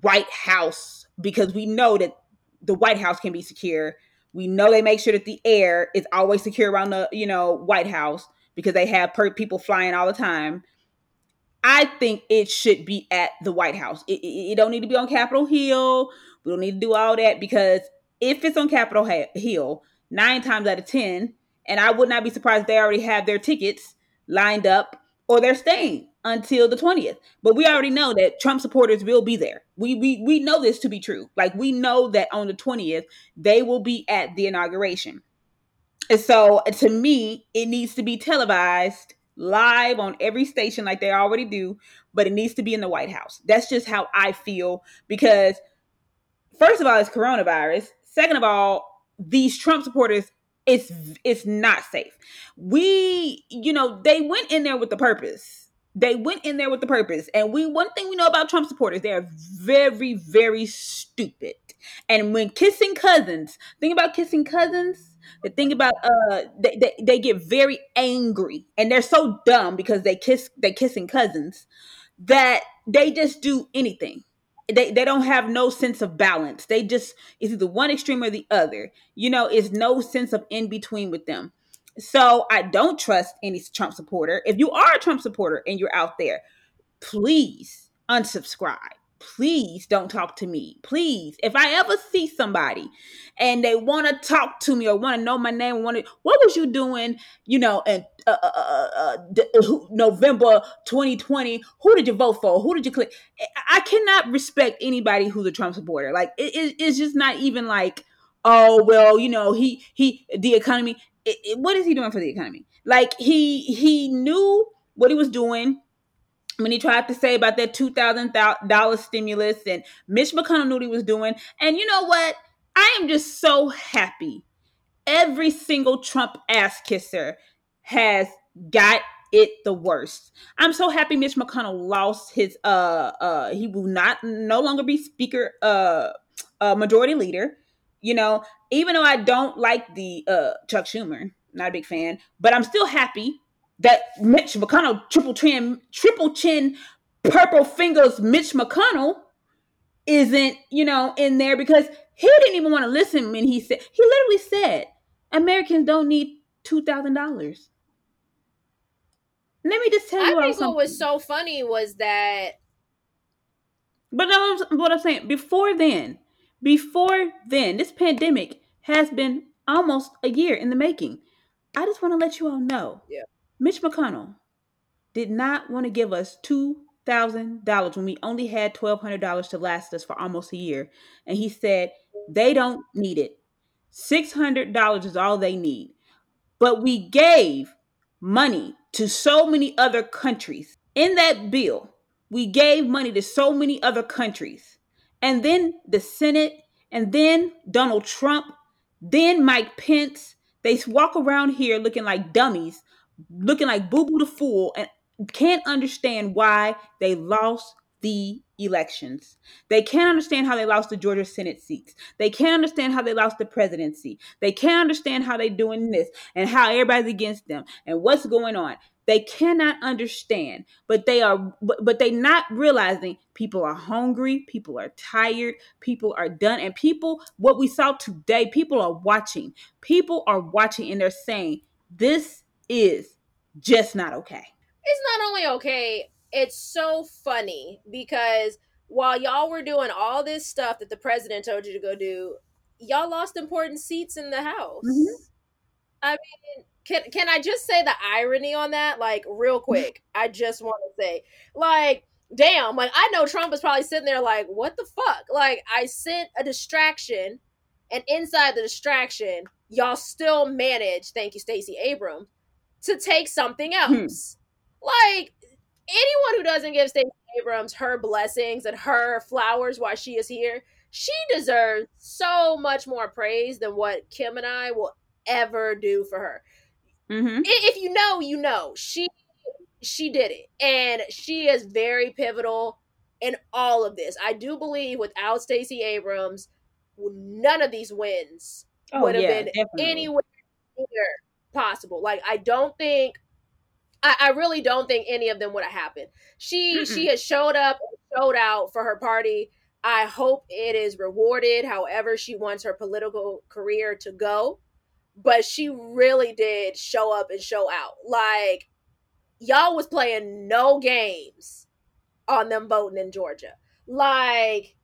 White House because we know that the White House can be secure. We know they make sure that the air is always secure around the, you know, White House because they have per- people flying all the time. I think it should be at the White House. It, it, it, don't need to be on Capitol Hill. We don't need to do all that because if it's on Capitol Hill, nine times out of ten, and I would not be surprised they already have their tickets lined up or they're staying until the 20th. But we already know that Trump supporters will be there. We we we know this to be true. Like we know that on the 20th they will be at the inauguration. And so to me, it needs to be televised live on every station like they already do, but it needs to be in the White House. That's just how I feel because first of all, it's coronavirus. Second of all, these Trump supporters it's it's not safe. We, you know, they went in there with the purpose. They went in there with the purpose. And we one thing we know about Trump supporters, they are very, very stupid. And when kissing cousins, think about kissing cousins. The thing about uh they, they, they get very angry and they're so dumb because they kiss they kissing cousins that they just do anything they, they don't have no sense of balance. They just it's either one extreme or the other. You know, it's no sense of in between with them. So I don't trust any Trump supporter. If you are a Trump supporter and you're out there, please unsubscribe please don't talk to me. Please, if I ever see somebody and they want to talk to me or want to know my name, want what was you doing? You know, in uh, uh, uh, uh November 2020, who did you vote for? Who did you click? I cannot respect anybody who's a Trump supporter. Like it, it, it's just not even like, oh well, you know, he he the economy. It, what is he doing for the economy? Like he he knew what he was doing when he tried to say about that two thousand dollar stimulus, and Mitch McConnell knew what he was doing. And you know what? I am just so happy. Every single Trump ass kisser has got it the worst. I'm so happy Mitch McConnell lost his uh uh he will not no longer be speaker uh uh majority leader. You know, even though I don't like the uh Chuck Schumer, not a big fan, but I'm still happy that Mitch McConnell triple chin triple chin purple fingers Mitch McConnell isn't you know in there because he didn't even want to listen when he said he literally said Americans don't need two thousand dollars. Let me just tell you. I think what was so funny was that. But no, what I'm saying before then, before then, this pandemic has been almost a year in the making. I just want to let you all know. Yeah. Mitch McConnell did not want to give us $2,000 when we only had $1,200 to last us for almost a year. And he said they don't need it. $600 is all they need. But we gave money to so many other countries. In that bill, we gave money to so many other countries. And then the Senate, and then Donald Trump, then Mike Pence, they walk around here looking like dummies looking like Boo Boo the Fool and can't understand why they lost the elections. They can't understand how they lost the Georgia Senate seats. They can't understand how they lost the presidency. They can't understand how they're doing this and how everybody's against them and what's going on. They cannot understand, but they are but, but they not realizing people are hungry, people are tired, people are done and people what we saw today, people are watching. People are watching and they're saying this is just not okay. It's not only okay, it's so funny because while y'all were doing all this stuff that the president told you to go do, y'all lost important seats in the House. Mm-hmm. I mean, can can I just say the irony on that? Like, real quick, I just want to say, like, damn, like I know Trump is probably sitting there like, what the fuck? Like, I sent a distraction, and inside the distraction, y'all still managed. Thank you, Stacey Abrams to take something hmm. else. Hmm. Like anyone who doesn't give Stacey Abrams her blessings and her flowers while she is here, she deserves so much more praise than what Kim and I will ever do for her. Mm-hmm. If you know, you know. She she did it, and she is very pivotal in all of this. I do believe without Stacey Abrams, none of these wins oh, would have yeah, been definitely. anywhere near possible. Like I don't think I, I really don't think any of them would have happened. She Mm-mm. she has showed up showed out for her party. I hope it is rewarded however she wants her political career to go. But she really did show up and show out. Like y'all was playing no games on them voting in Georgia. Like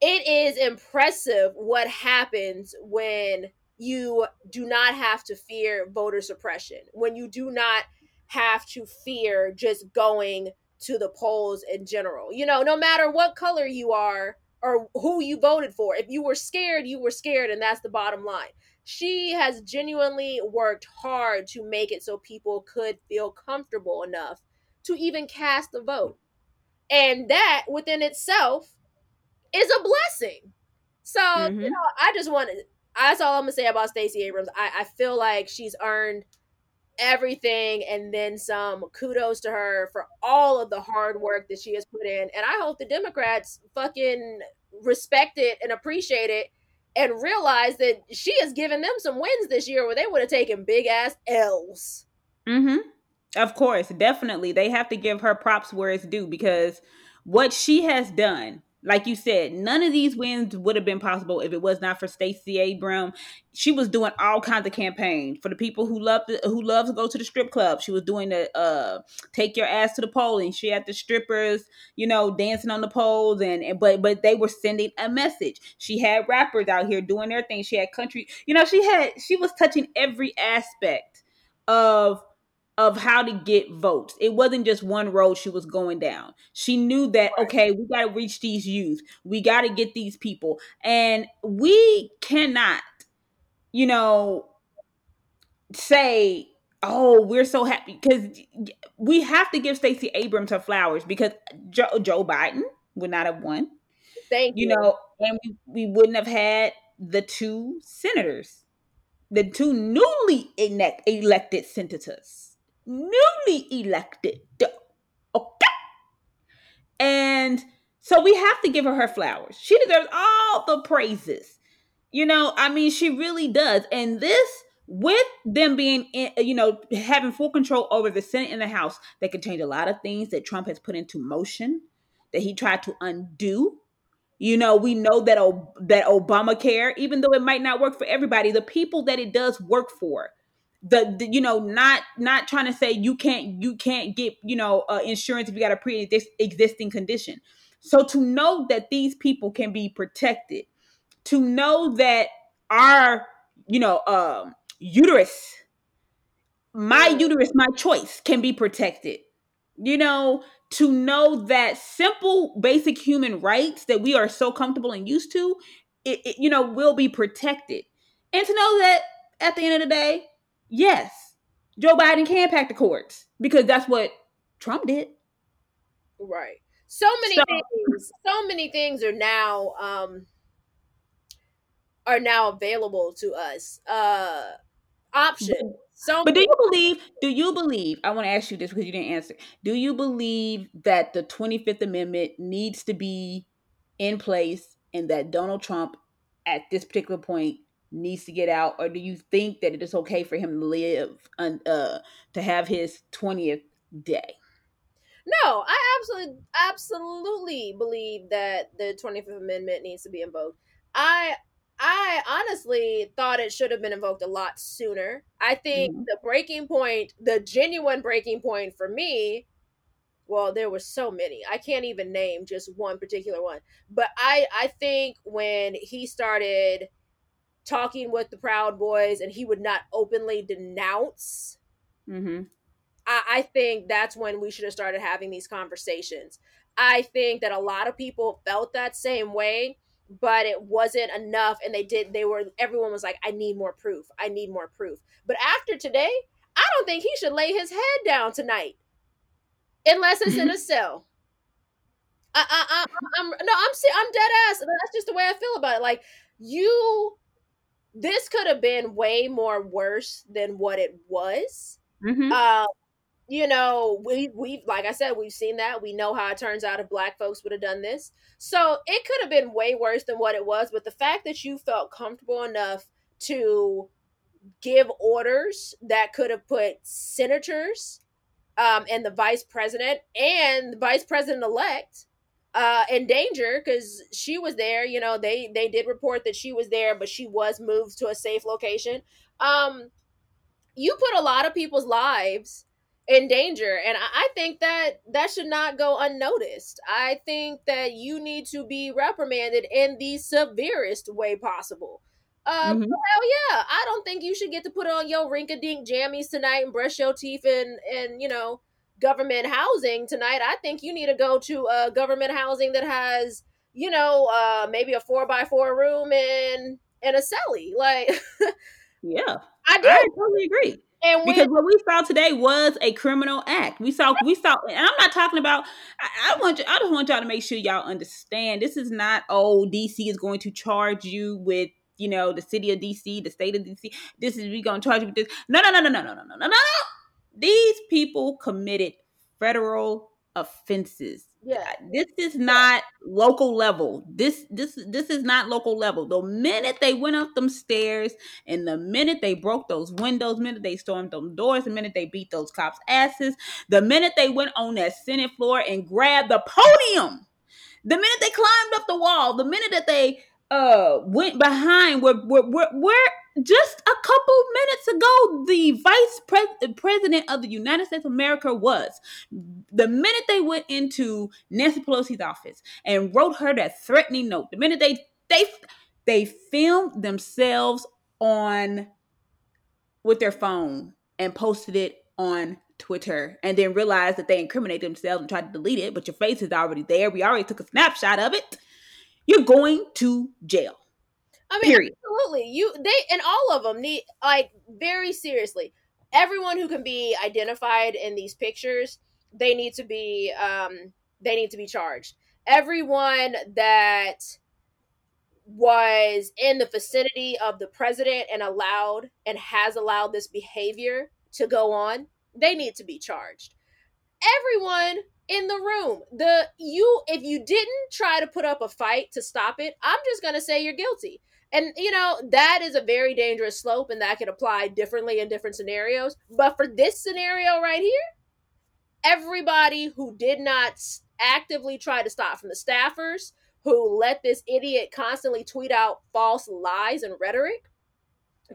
it is impressive what happens when you do not have to fear voter suppression, when you do not have to fear just going to the polls in general. You know, no matter what color you are or who you voted for, if you were scared, you were scared, and that's the bottom line. She has genuinely worked hard to make it so people could feel comfortable enough to even cast a vote. And that within itself is a blessing. So, mm-hmm. you know, I just want to that's all I'm gonna say about Stacey Abrams. I, I feel like she's earned everything and then some. Kudos to her for all of the hard work that she has put in. And I hope the Democrats fucking respect it and appreciate it and realize that she has given them some wins this year where they would have taken big ass L's. Mm-hmm. Of course, definitely. They have to give her props where it's due because what she has done like you said, none of these wins would have been possible if it was not for Stacey Abrams. She was doing all kinds of campaigns for the people who love to, who love to go to the strip club. She was doing the uh, take your ass to the pole, and she had the strippers, you know, dancing on the poles, and, and but but they were sending a message. She had rappers out here doing their thing. She had country, you know, she had she was touching every aspect of of how to get votes. It wasn't just one road she was going down. She knew that okay, we got to reach these youth. We got to get these people. And we cannot you know say oh, we're so happy cuz we have to give Stacey Abrams her flowers because Joe, Joe Biden would not have won. Thank you. You know, and we, we wouldn't have had the two senators, the two newly elect, elected senators newly elected. Okay. And so we have to give her her flowers. She deserves all the praises. You know, I mean, she really does. And this, with them being, in, uh, you know, having full control over the Senate and the House, they can change a lot of things that Trump has put into motion that he tried to undo. You know, we know that that Obamacare, even though it might not work for everybody, the people that it does work for, the, the, you know not not trying to say you can't you can't get you know uh, insurance if you got a pre-existing condition. So to know that these people can be protected to know that our you know um uterus my uterus my choice can be protected. You know to know that simple basic human rights that we are so comfortable and used to it, it you know will be protected. And to know that at the end of the day yes, Joe Biden can pack the courts because that's what Trump did. Right. So many so, things. So many things are now um are now available to us. Uh options. So But do you believe do you believe I want to ask you this because you didn't answer. Do you believe that the 25th amendment needs to be in place and that Donald Trump at this particular point needs to get out, or do you think that it is okay for him to live uh, to have his twentieth day? No, I absolutely absolutely believe that the Twenty Fifth Amendment needs to be invoked. I I honestly thought it should have been invoked a lot sooner. I think mm-hmm. the breaking point, the genuine breaking point for me, well, there were so many. I can't even name just one particular one. But I I think when he started talking with the Proud Boys and he would not openly denounce. Mm-hmm. I, I think that's when we should have started having these conversations. I think that a lot of people felt that same way, but it wasn't enough. And they did, they were, everyone was like, I need more proof. I need more proof. But after today, I don't think he should lay his head down tonight unless it's in a cell. I, I, I, I'm no, I'm I'm dead ass. That's just the way I feel about it. Like you this could have been way more worse than what it was. Mm-hmm. Uh, you know, we we like I said, we've seen that. We know how it turns out if black folks would have done this. So it could have been way worse than what it was. But the fact that you felt comfortable enough to give orders that could have put senators um, and the vice president and the vice president elect uh, in danger because she was there. You know, they they did report that she was there, but she was moved to a safe location. Um, you put a lot of people's lives in danger, and I, I think that that should not go unnoticed. I think that you need to be reprimanded in the severest way possible. Uh, mm-hmm. hell yeah! I don't think you should get to put on your rink-a-dink jammies tonight and brush your teeth and and you know government housing tonight, I think you need to go to a government housing that has, you know, uh, maybe a four by four room and and a celly. Like, yeah, I do. I totally agree. And when, because what we saw today was a criminal act. We saw, we saw, and I'm not talking about. I, I want you. I just want y'all to make sure y'all understand. This is not. Oh, DC is going to charge you with you know, the city of DC, the state of DC. This is we gonna charge you with this. No, no, no, no, no, no, no, no, no, no. These people committed federal offenses. Yeah. This is not local level. This this this is not local level. The minute they went up them stairs and the minute they broke those windows, the minute they stormed them doors, the minute they beat those cops' asses, the minute they went on that Senate floor and grabbed the podium, the minute they climbed up the wall, the minute that they uh went behind where where where, where just a couple minutes ago the vice pres- president of the United States of America was. The minute they went into Nancy Pelosi's office and wrote her that threatening note the minute they they they filmed themselves on with their phone and posted it on Twitter and then realized that they incriminated themselves and tried to delete it but your face is already there. We already took a snapshot of it. You're going to jail. I mean, Period. absolutely. You they and all of them need like very seriously. Everyone who can be identified in these pictures, they need to be um they need to be charged. Everyone that was in the vicinity of the president and allowed and has allowed this behavior to go on, they need to be charged. Everyone in the room. The you if you didn't try to put up a fight to stop it, I'm just going to say you're guilty. And you know, that is a very dangerous slope and that could apply differently in different scenarios. But for this scenario right here, everybody who did not actively try to stop from the staffers who let this idiot constantly tweet out false lies and rhetoric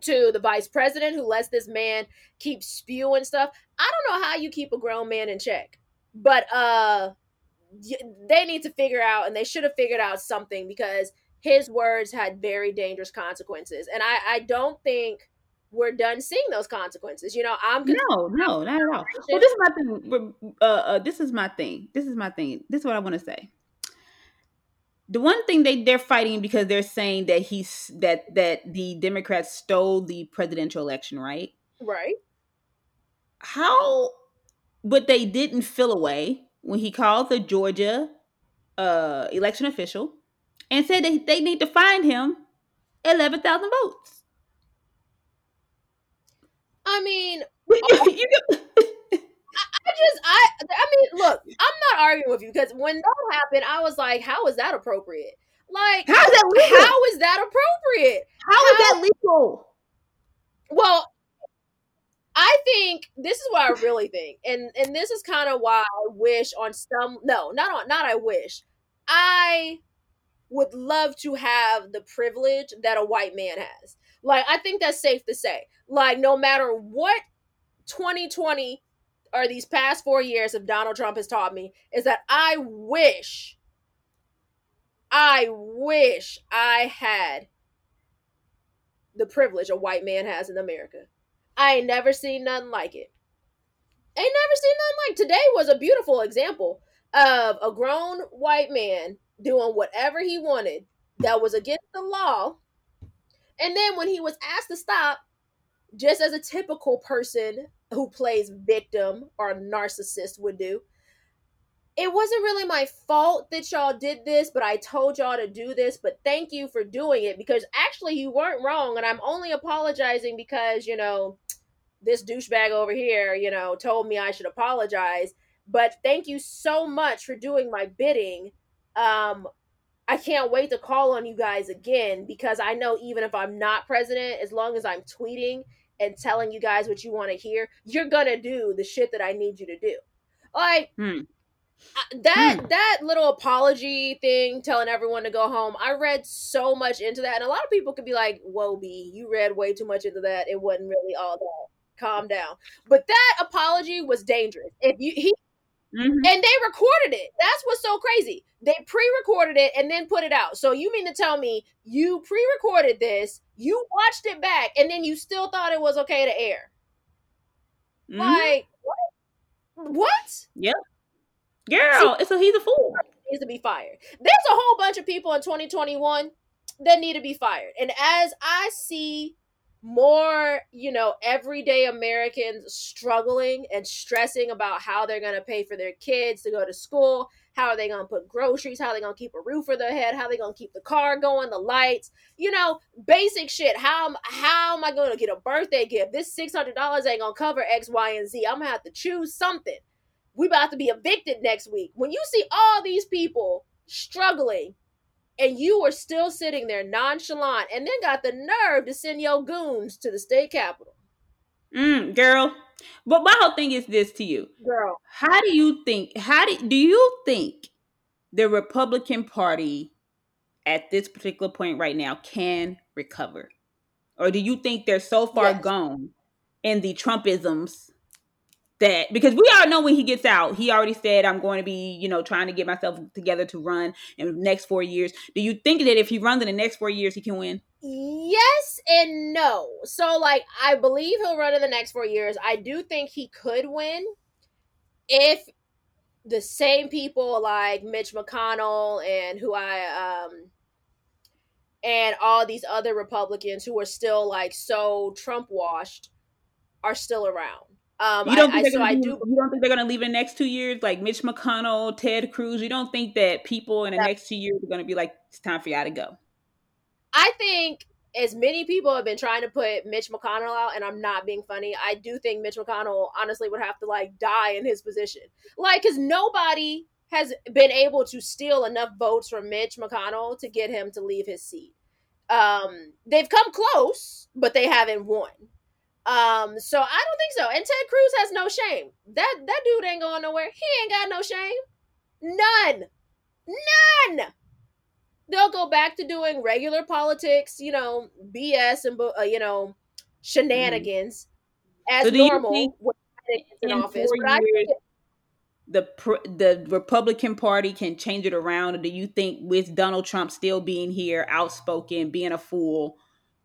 to the vice president who lets this man keep spewing stuff. I don't know how you keep a grown man in check but uh they need to figure out and they should have figured out something because his words had very dangerous consequences. And i i don't think we're done seeing those consequences you know i'm no no not at all. Well this is my thing uh, uh this is my thing. This is my thing. This is what i want to say. The one thing they they're fighting because they're saying that he's that that the democrats stole the presidential election right? Right. How but they didn't fill away when he called the Georgia uh, election official and said that they need to find him 11,000 votes. I mean, oh, I just I I mean, look, I'm not arguing with you because when that happened, I was like, how is that appropriate? Like, how is that legal? How is that appropriate? How, how is that legal? Well, I think this is what I really think, and and this is kind of why I wish on some no, not on not I wish. I would love to have the privilege that a white man has. Like I think that's safe to say. Like no matter what 2020 or these past 4 years of Donald Trump has taught me is that I wish I wish I had the privilege a white man has in America. I ain't never seen nothing like it. Ain't never seen nothing like today was a beautiful example of a grown white man doing whatever he wanted that was against the law. And then when he was asked to stop, just as a typical person who plays victim or a narcissist would do, it wasn't really my fault that y'all did this, but I told y'all to do this. But thank you for doing it because actually you weren't wrong. And I'm only apologizing because, you know, this douchebag over here, you know, told me I should apologize. But thank you so much for doing my bidding. Um, I can't wait to call on you guys again because I know even if I'm not president, as long as I'm tweeting and telling you guys what you want to hear, you're gonna do the shit that I need you to do. Like hmm. that hmm. that little apology thing, telling everyone to go home. I read so much into that, and a lot of people could be like, "Whoa, B, you read way too much into that. It wasn't really all that." calm down. But that apology was dangerous. If you he mm-hmm. and they recorded it. That's what's so crazy. They pre-recorded it and then put it out. So you mean to tell me you pre-recorded this, you watched it back, and then you still thought it was okay to air? Mm-hmm. Like what? What? Yep. Girl, it's a he's a fool. Needs to be fired. There's a whole bunch of people in 2021 that need to be fired. And as I see more, you know, everyday Americans struggling and stressing about how they're going to pay for their kids to go to school, how are they going to put groceries, how are they going to keep a roof over their head, how are they going to keep the car going, the lights, you know, basic shit. How how am I going to get a birthday gift? This $600 ain't going to cover X, Y, and Z. I'm going to have to choose something. We about to be evicted next week. When you see all these people struggling and you were still sitting there nonchalant and then got the nerve to send your goons to the state capitol. Mm, girl. But my whole thing is this to you. Girl. How do you think how do do you think the Republican Party at this particular point right now can recover? Or do you think they're so far yes. gone in the Trumpisms that because we all know when he gets out, he already said I'm going to be, you know, trying to get myself together to run in the next four years. Do you think that if he runs in the next four years, he can win? Yes and no. So, like, I believe he'll run in the next four years. I do think he could win if the same people like Mitch McConnell and who I um and all these other Republicans who are still like so Trump washed are still around. Um, you don't think I, they're I, gonna do, you don't think they're going to leave in the next two years, like Mitch McConnell, Ted Cruz? You don't think that people in the next two years are going to be like, it's time for y'all to go? I think as many people have been trying to put Mitch McConnell out, and I'm not being funny, I do think Mitch McConnell honestly would have to like die in his position, like because nobody has been able to steal enough votes from Mitch McConnell to get him to leave his seat. Um, they've come close, but they haven't won. Um, so I don't think so. And Ted Cruz has no shame. That that dude ain't going nowhere. He ain't got no shame. None. None. They'll go back to doing regular politics, you know, BS and uh, you know, shenanigans mm. as so normal in, office. But years, the the Republican Party can change it around, or do you think with Donald Trump still being here, outspoken, being a fool?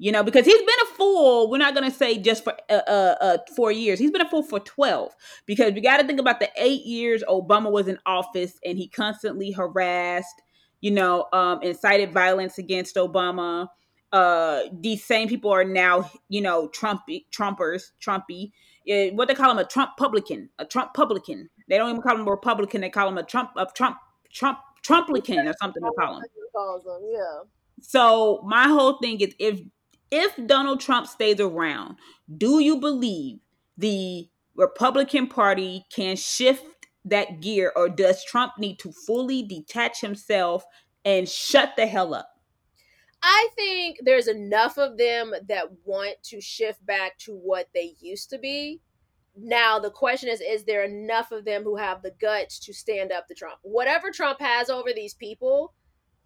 You know, because he's been a fool. We're not going to say just for uh, uh, uh, four years. He's been a fool for 12 because we got to think about the eight years Obama was in office and he constantly harassed, you know, um, incited violence against Obama. Uh, these same people are now, you know, Trumpy, Trumpers, Trumpy. What they call him a Trump publican, a Trump publican. They don't even call him a Republican. They call him a Trump, a Trump, Trump, Trumplican or something. They call him. Yeah. So my whole thing is if if Donald Trump stays around, do you believe the Republican Party can shift that gear, or does Trump need to fully detach himself and shut the hell up? I think there's enough of them that want to shift back to what they used to be. Now, the question is is there enough of them who have the guts to stand up to Trump? Whatever Trump has over these people,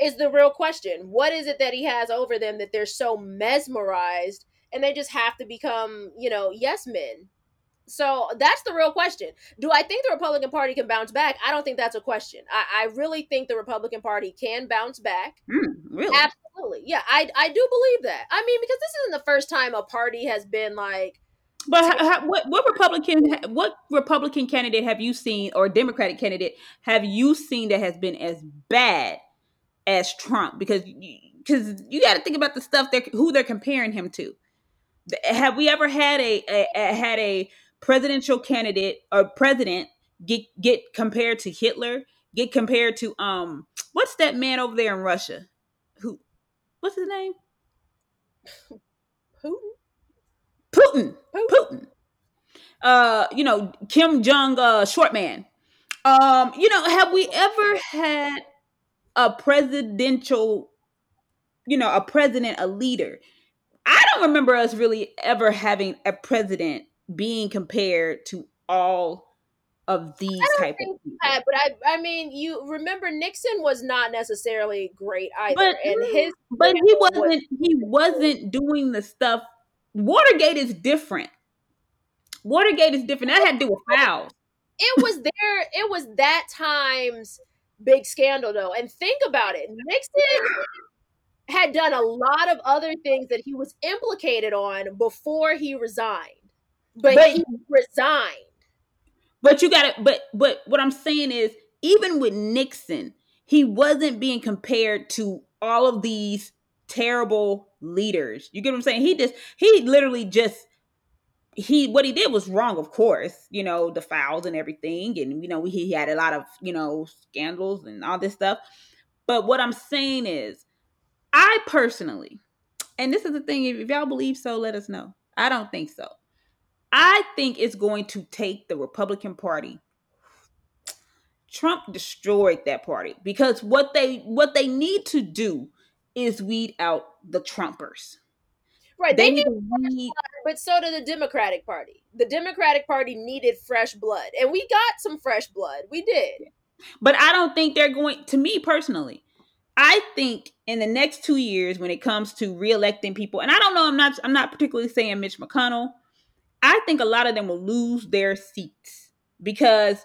is the real question. What is it that he has over them that they're so mesmerized and they just have to become, you know, yes men? So that's the real question. Do I think the Republican Party can bounce back? I don't think that's a question. I, I really think the Republican Party can bounce back. Mm, really? Absolutely. Yeah, I, I do believe that. I mean, because this isn't the first time a party has been like. But how, what what Republican what Republican candidate have you seen or Democratic candidate have you seen that has been as bad as Trump because because you got to think about the stuff they're who they're comparing him to. Have we ever had a, a, a had a presidential candidate or president get get compared to Hitler? Get compared to um what's that man over there in Russia? Who what's his name? Putin. Putin. Putin. Putin. Uh, you know, Kim Jong uh short man. Um, you know, have we ever had a presidential, you know, a president, a leader. I don't remember us really ever having a president being compared to all of these type of people. That, but I, I mean, you remember Nixon was not necessarily great either, but, and his, but he wasn't, was, he wasn't doing the stuff. Watergate is different. Watergate is different. That had to do with fouls. It was there. It was that times big scandal though. And think about it. Nixon had done a lot of other things that he was implicated on before he resigned. But, but he resigned. But you got to but but what I'm saying is even with Nixon, he wasn't being compared to all of these terrible leaders. You get what I'm saying? He just he literally just he what he did was wrong, of course. You know the fouls and everything, and you know he had a lot of you know scandals and all this stuff. But what I'm saying is, I personally, and this is the thing, if y'all believe so, let us know. I don't think so. I think it's going to take the Republican Party. Trump destroyed that party because what they what they need to do is weed out the Trumpers. Right. They, they need, but so did the Democratic Party. The Democratic Party needed fresh blood, and we got some fresh blood. We did. But I don't think they're going. To me personally, I think in the next two years, when it comes to reelecting people, and I don't know, I'm not, I'm not particularly saying Mitch McConnell. I think a lot of them will lose their seats because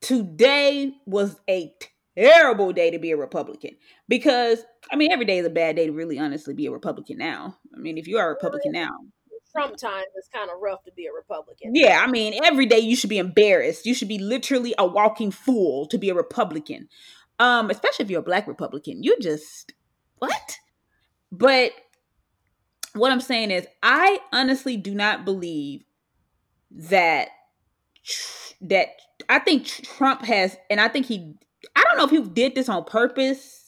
today was a terrible day to be a Republican. Because I mean, every day is a bad day to really honestly be a Republican now. I mean, if you are a Republican now, Trump time it's kind of rough to be a Republican. Yeah, I mean, every day you should be embarrassed. You should be literally a walking fool to be a Republican. Um, especially if you're a black Republican. You just what? But what I'm saying is I honestly do not believe that that I think Trump has and I think he I don't know if he did this on purpose.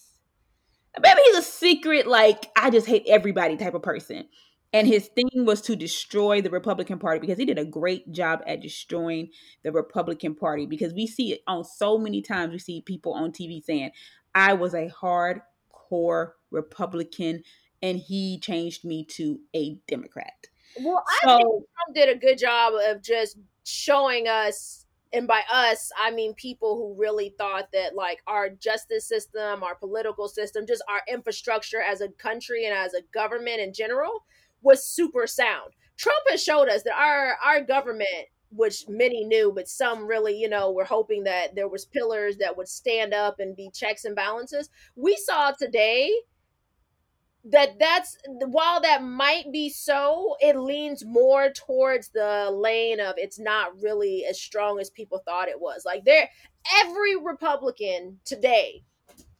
Maybe he's a secret like I just hate everybody type of person. And his thing was to destroy the Republican Party because he did a great job at destroying the Republican Party. Because we see it on so many times, we see people on TV saying, I was a hardcore Republican and he changed me to a Democrat. Well, I so, think Trump did a good job of just showing us and by us i mean people who really thought that like our justice system our political system just our infrastructure as a country and as a government in general was super sound. Trump has showed us that our our government, which many knew, but some really, you know, were hoping that there was pillars that would stand up and be checks and balances. We saw today that that's while that might be so it leans more towards the lane of it's not really as strong as people thought it was like there every republican today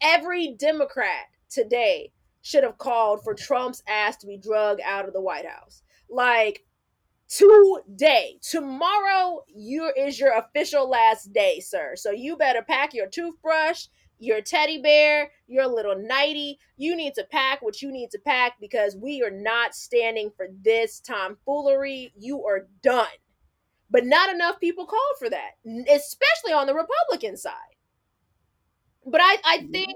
every democrat today should have called for Trump's ass to be drug out of the White House. Like today, tomorrow, you is your official last day, sir. So you better pack your toothbrush, your teddy bear, your little nighty. You need to pack what you need to pack because we are not standing for this tomfoolery. You are done. But not enough people called for that, especially on the Republican side. But I, I mm-hmm. think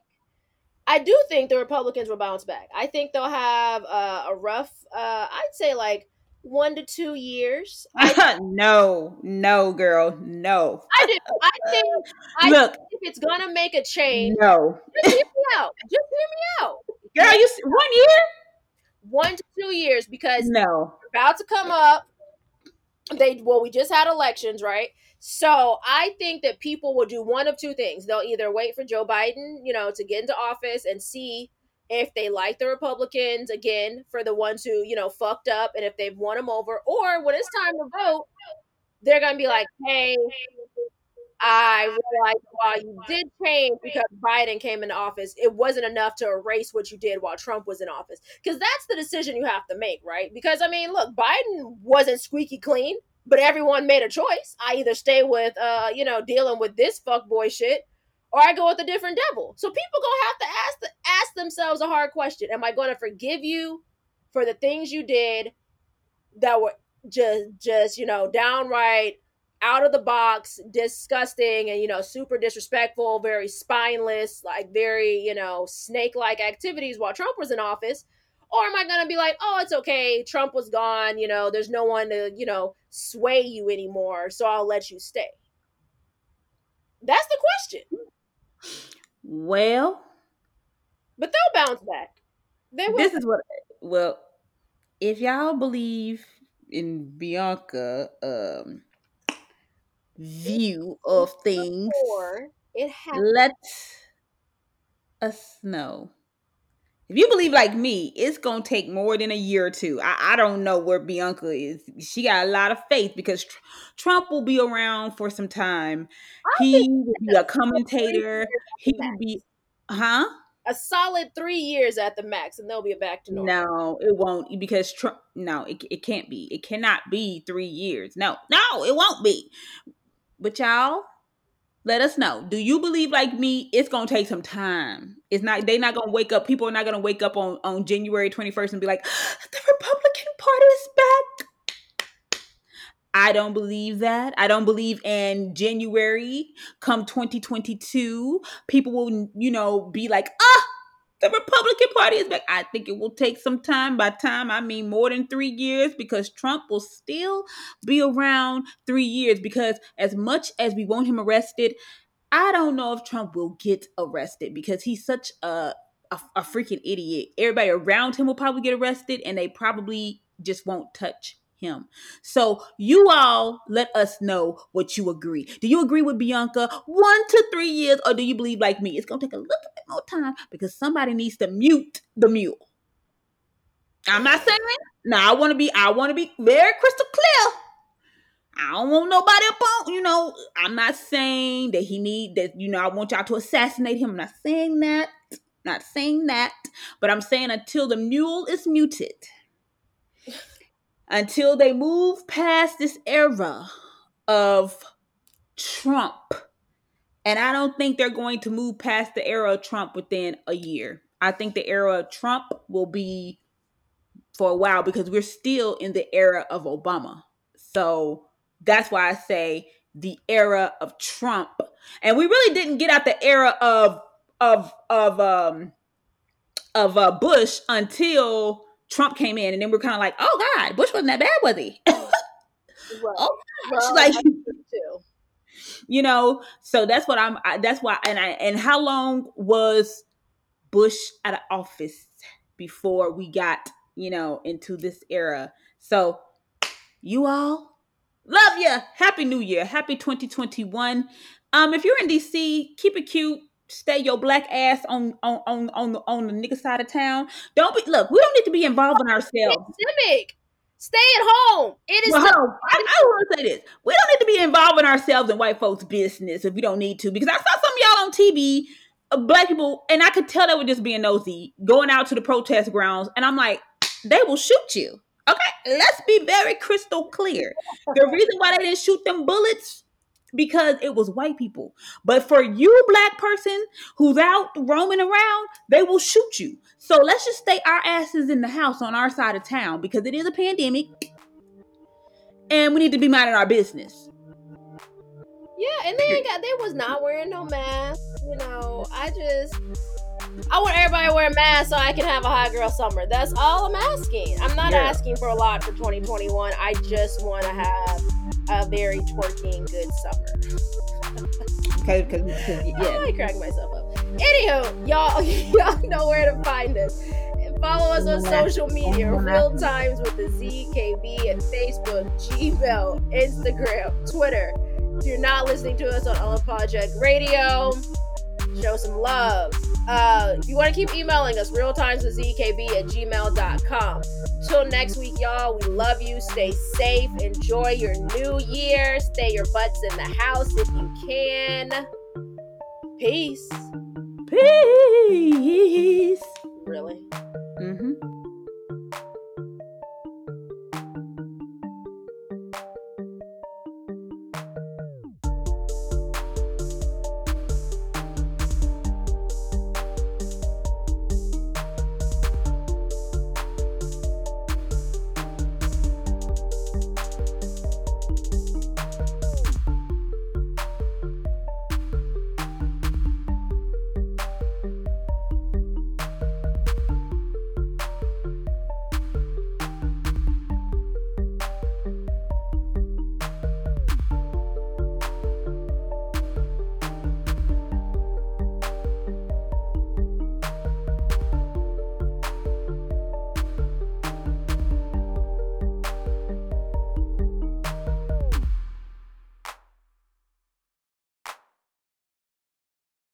I do think the Republicans will bounce back. I think they'll have uh, a rough, uh, I'd say like one to two years. no, no, girl, no. I do. I think. I Look, think if it's gonna make a change, no. Just hear me out. Just hear me out. Girl, you one year, one to two years, because no, about to come up. They well, we just had elections, right? So I think that people will do one of two things. They'll either wait for Joe Biden, you know, to get into office and see if they like the Republicans again for the ones who, you know, fucked up and if they've won them over, or when it's time to vote, they're gonna be like, hey, I realized while you did change because Biden came into office, it wasn't enough to erase what you did while Trump was in office. Because that's the decision you have to make, right? Because I mean, look, Biden wasn't squeaky clean but everyone made a choice. I either stay with, uh, you know, dealing with this fuck boy shit, or I go with a different devil. So people gonna have to ask the, ask themselves a hard question: Am I to forgive you for the things you did that were just, just you know, downright out of the box, disgusting, and you know, super disrespectful, very spineless, like very you know, snake like activities while Trump was in office? Or am I to be like, oh, it's okay. Trump was gone. You know, there's no one to, you know, sway you anymore. So I'll let you stay. That's the question. Well, but they'll bounce back. They will. This is what, well, if y'all believe in Bianca, um, view of things, it has- let us know if you believe like me, it's gonna take more than a year or two. I, I don't know where Bianca is. She got a lot of faith because tr- Trump will be around for some time. he will be a commentator. He will be, huh? a solid three years at the max, and they'll be back to normal. No, it won't because Trump. No, it it can't be. It cannot be three years. No, no, it won't be. But y'all, let us know. Do you believe like me? It's gonna take some time. It's not. They're not gonna wake up. People are not gonna wake up on on January twenty first and be like, the Republican Party is back. I don't believe that. I don't believe in January come 2022, people will, you know, be like, ah, the Republican Party is back. I think it will take some time. By time, I mean more than three years because Trump will still be around three years. Because as much as we want him arrested, I don't know if Trump will get arrested because he's such a, a, a freaking idiot. Everybody around him will probably get arrested and they probably just won't touch him. So you all let us know what you agree. Do you agree with Bianca? One to three years, or do you believe like me? It's gonna take a little bit more time because somebody needs to mute the mule. I'm not saying now I want to be I want to be very crystal clear. I don't want nobody up on, you know, I'm not saying that he need that, you know, I want y'all to assassinate him. I'm not saying that. Not saying that. But I'm saying until the mule is muted until they move past this era of Trump. And I don't think they're going to move past the era of Trump within a year. I think the era of Trump will be for a while because we're still in the era of Obama. So that's why I say the era of Trump. And we really didn't get out the era of of of um of uh, Bush until Trump came in, and then we're kind of like, oh God, Bush wasn't that bad, was he? Oh, well, like you know. So that's what I'm. I, that's why. And I and how long was Bush out of office before we got you know into this era? So you all love you. Happy New Year. Happy 2021. Um, if you're in DC, keep it cute stay your black ass on on on on the on the nigga side of town. Don't be look. We don't need to be involved in ourselves. Pandemic. Stay at home. It is. Well, hold on. I, I want to say this. We don't need to be involving ourselves in white folks' business if we don't need to. Because I saw some of y'all on TV, uh, black people, and I could tell they were just being nosy, going out to the protest grounds, and I'm like, they will shoot you. Okay, let's be very crystal clear. The reason why they didn't shoot them bullets because it was white people. But for you, black person who's out roaming around, they will shoot you. So let's just stay our asses in the house on our side of town because it is a pandemic and we need to be minding our business. Yeah, and they ain't got they was not wearing no mask. You know, I just I want everybody to wear a mask so I can have a hot girl summer. That's all I'm asking. I'm not yeah. asking for a lot for 2021. I just want to have a very twerking good summer. okay, because yeah, I crack myself up. Anywho, y'all, y'all know where to find us. Follow us on social media, real times with the ZKB at Facebook, Gmail, Instagram, Twitter. If you're not listening to us on Unapologetic Radio, show some love. Uh, you want to keep emailing us, realtimeswithzkb at gmail.com. Till next week, y'all, we love you. Stay safe. Enjoy your new year. Stay your butts in the house if you can. Peace. Peace. Really? Mm-hmm.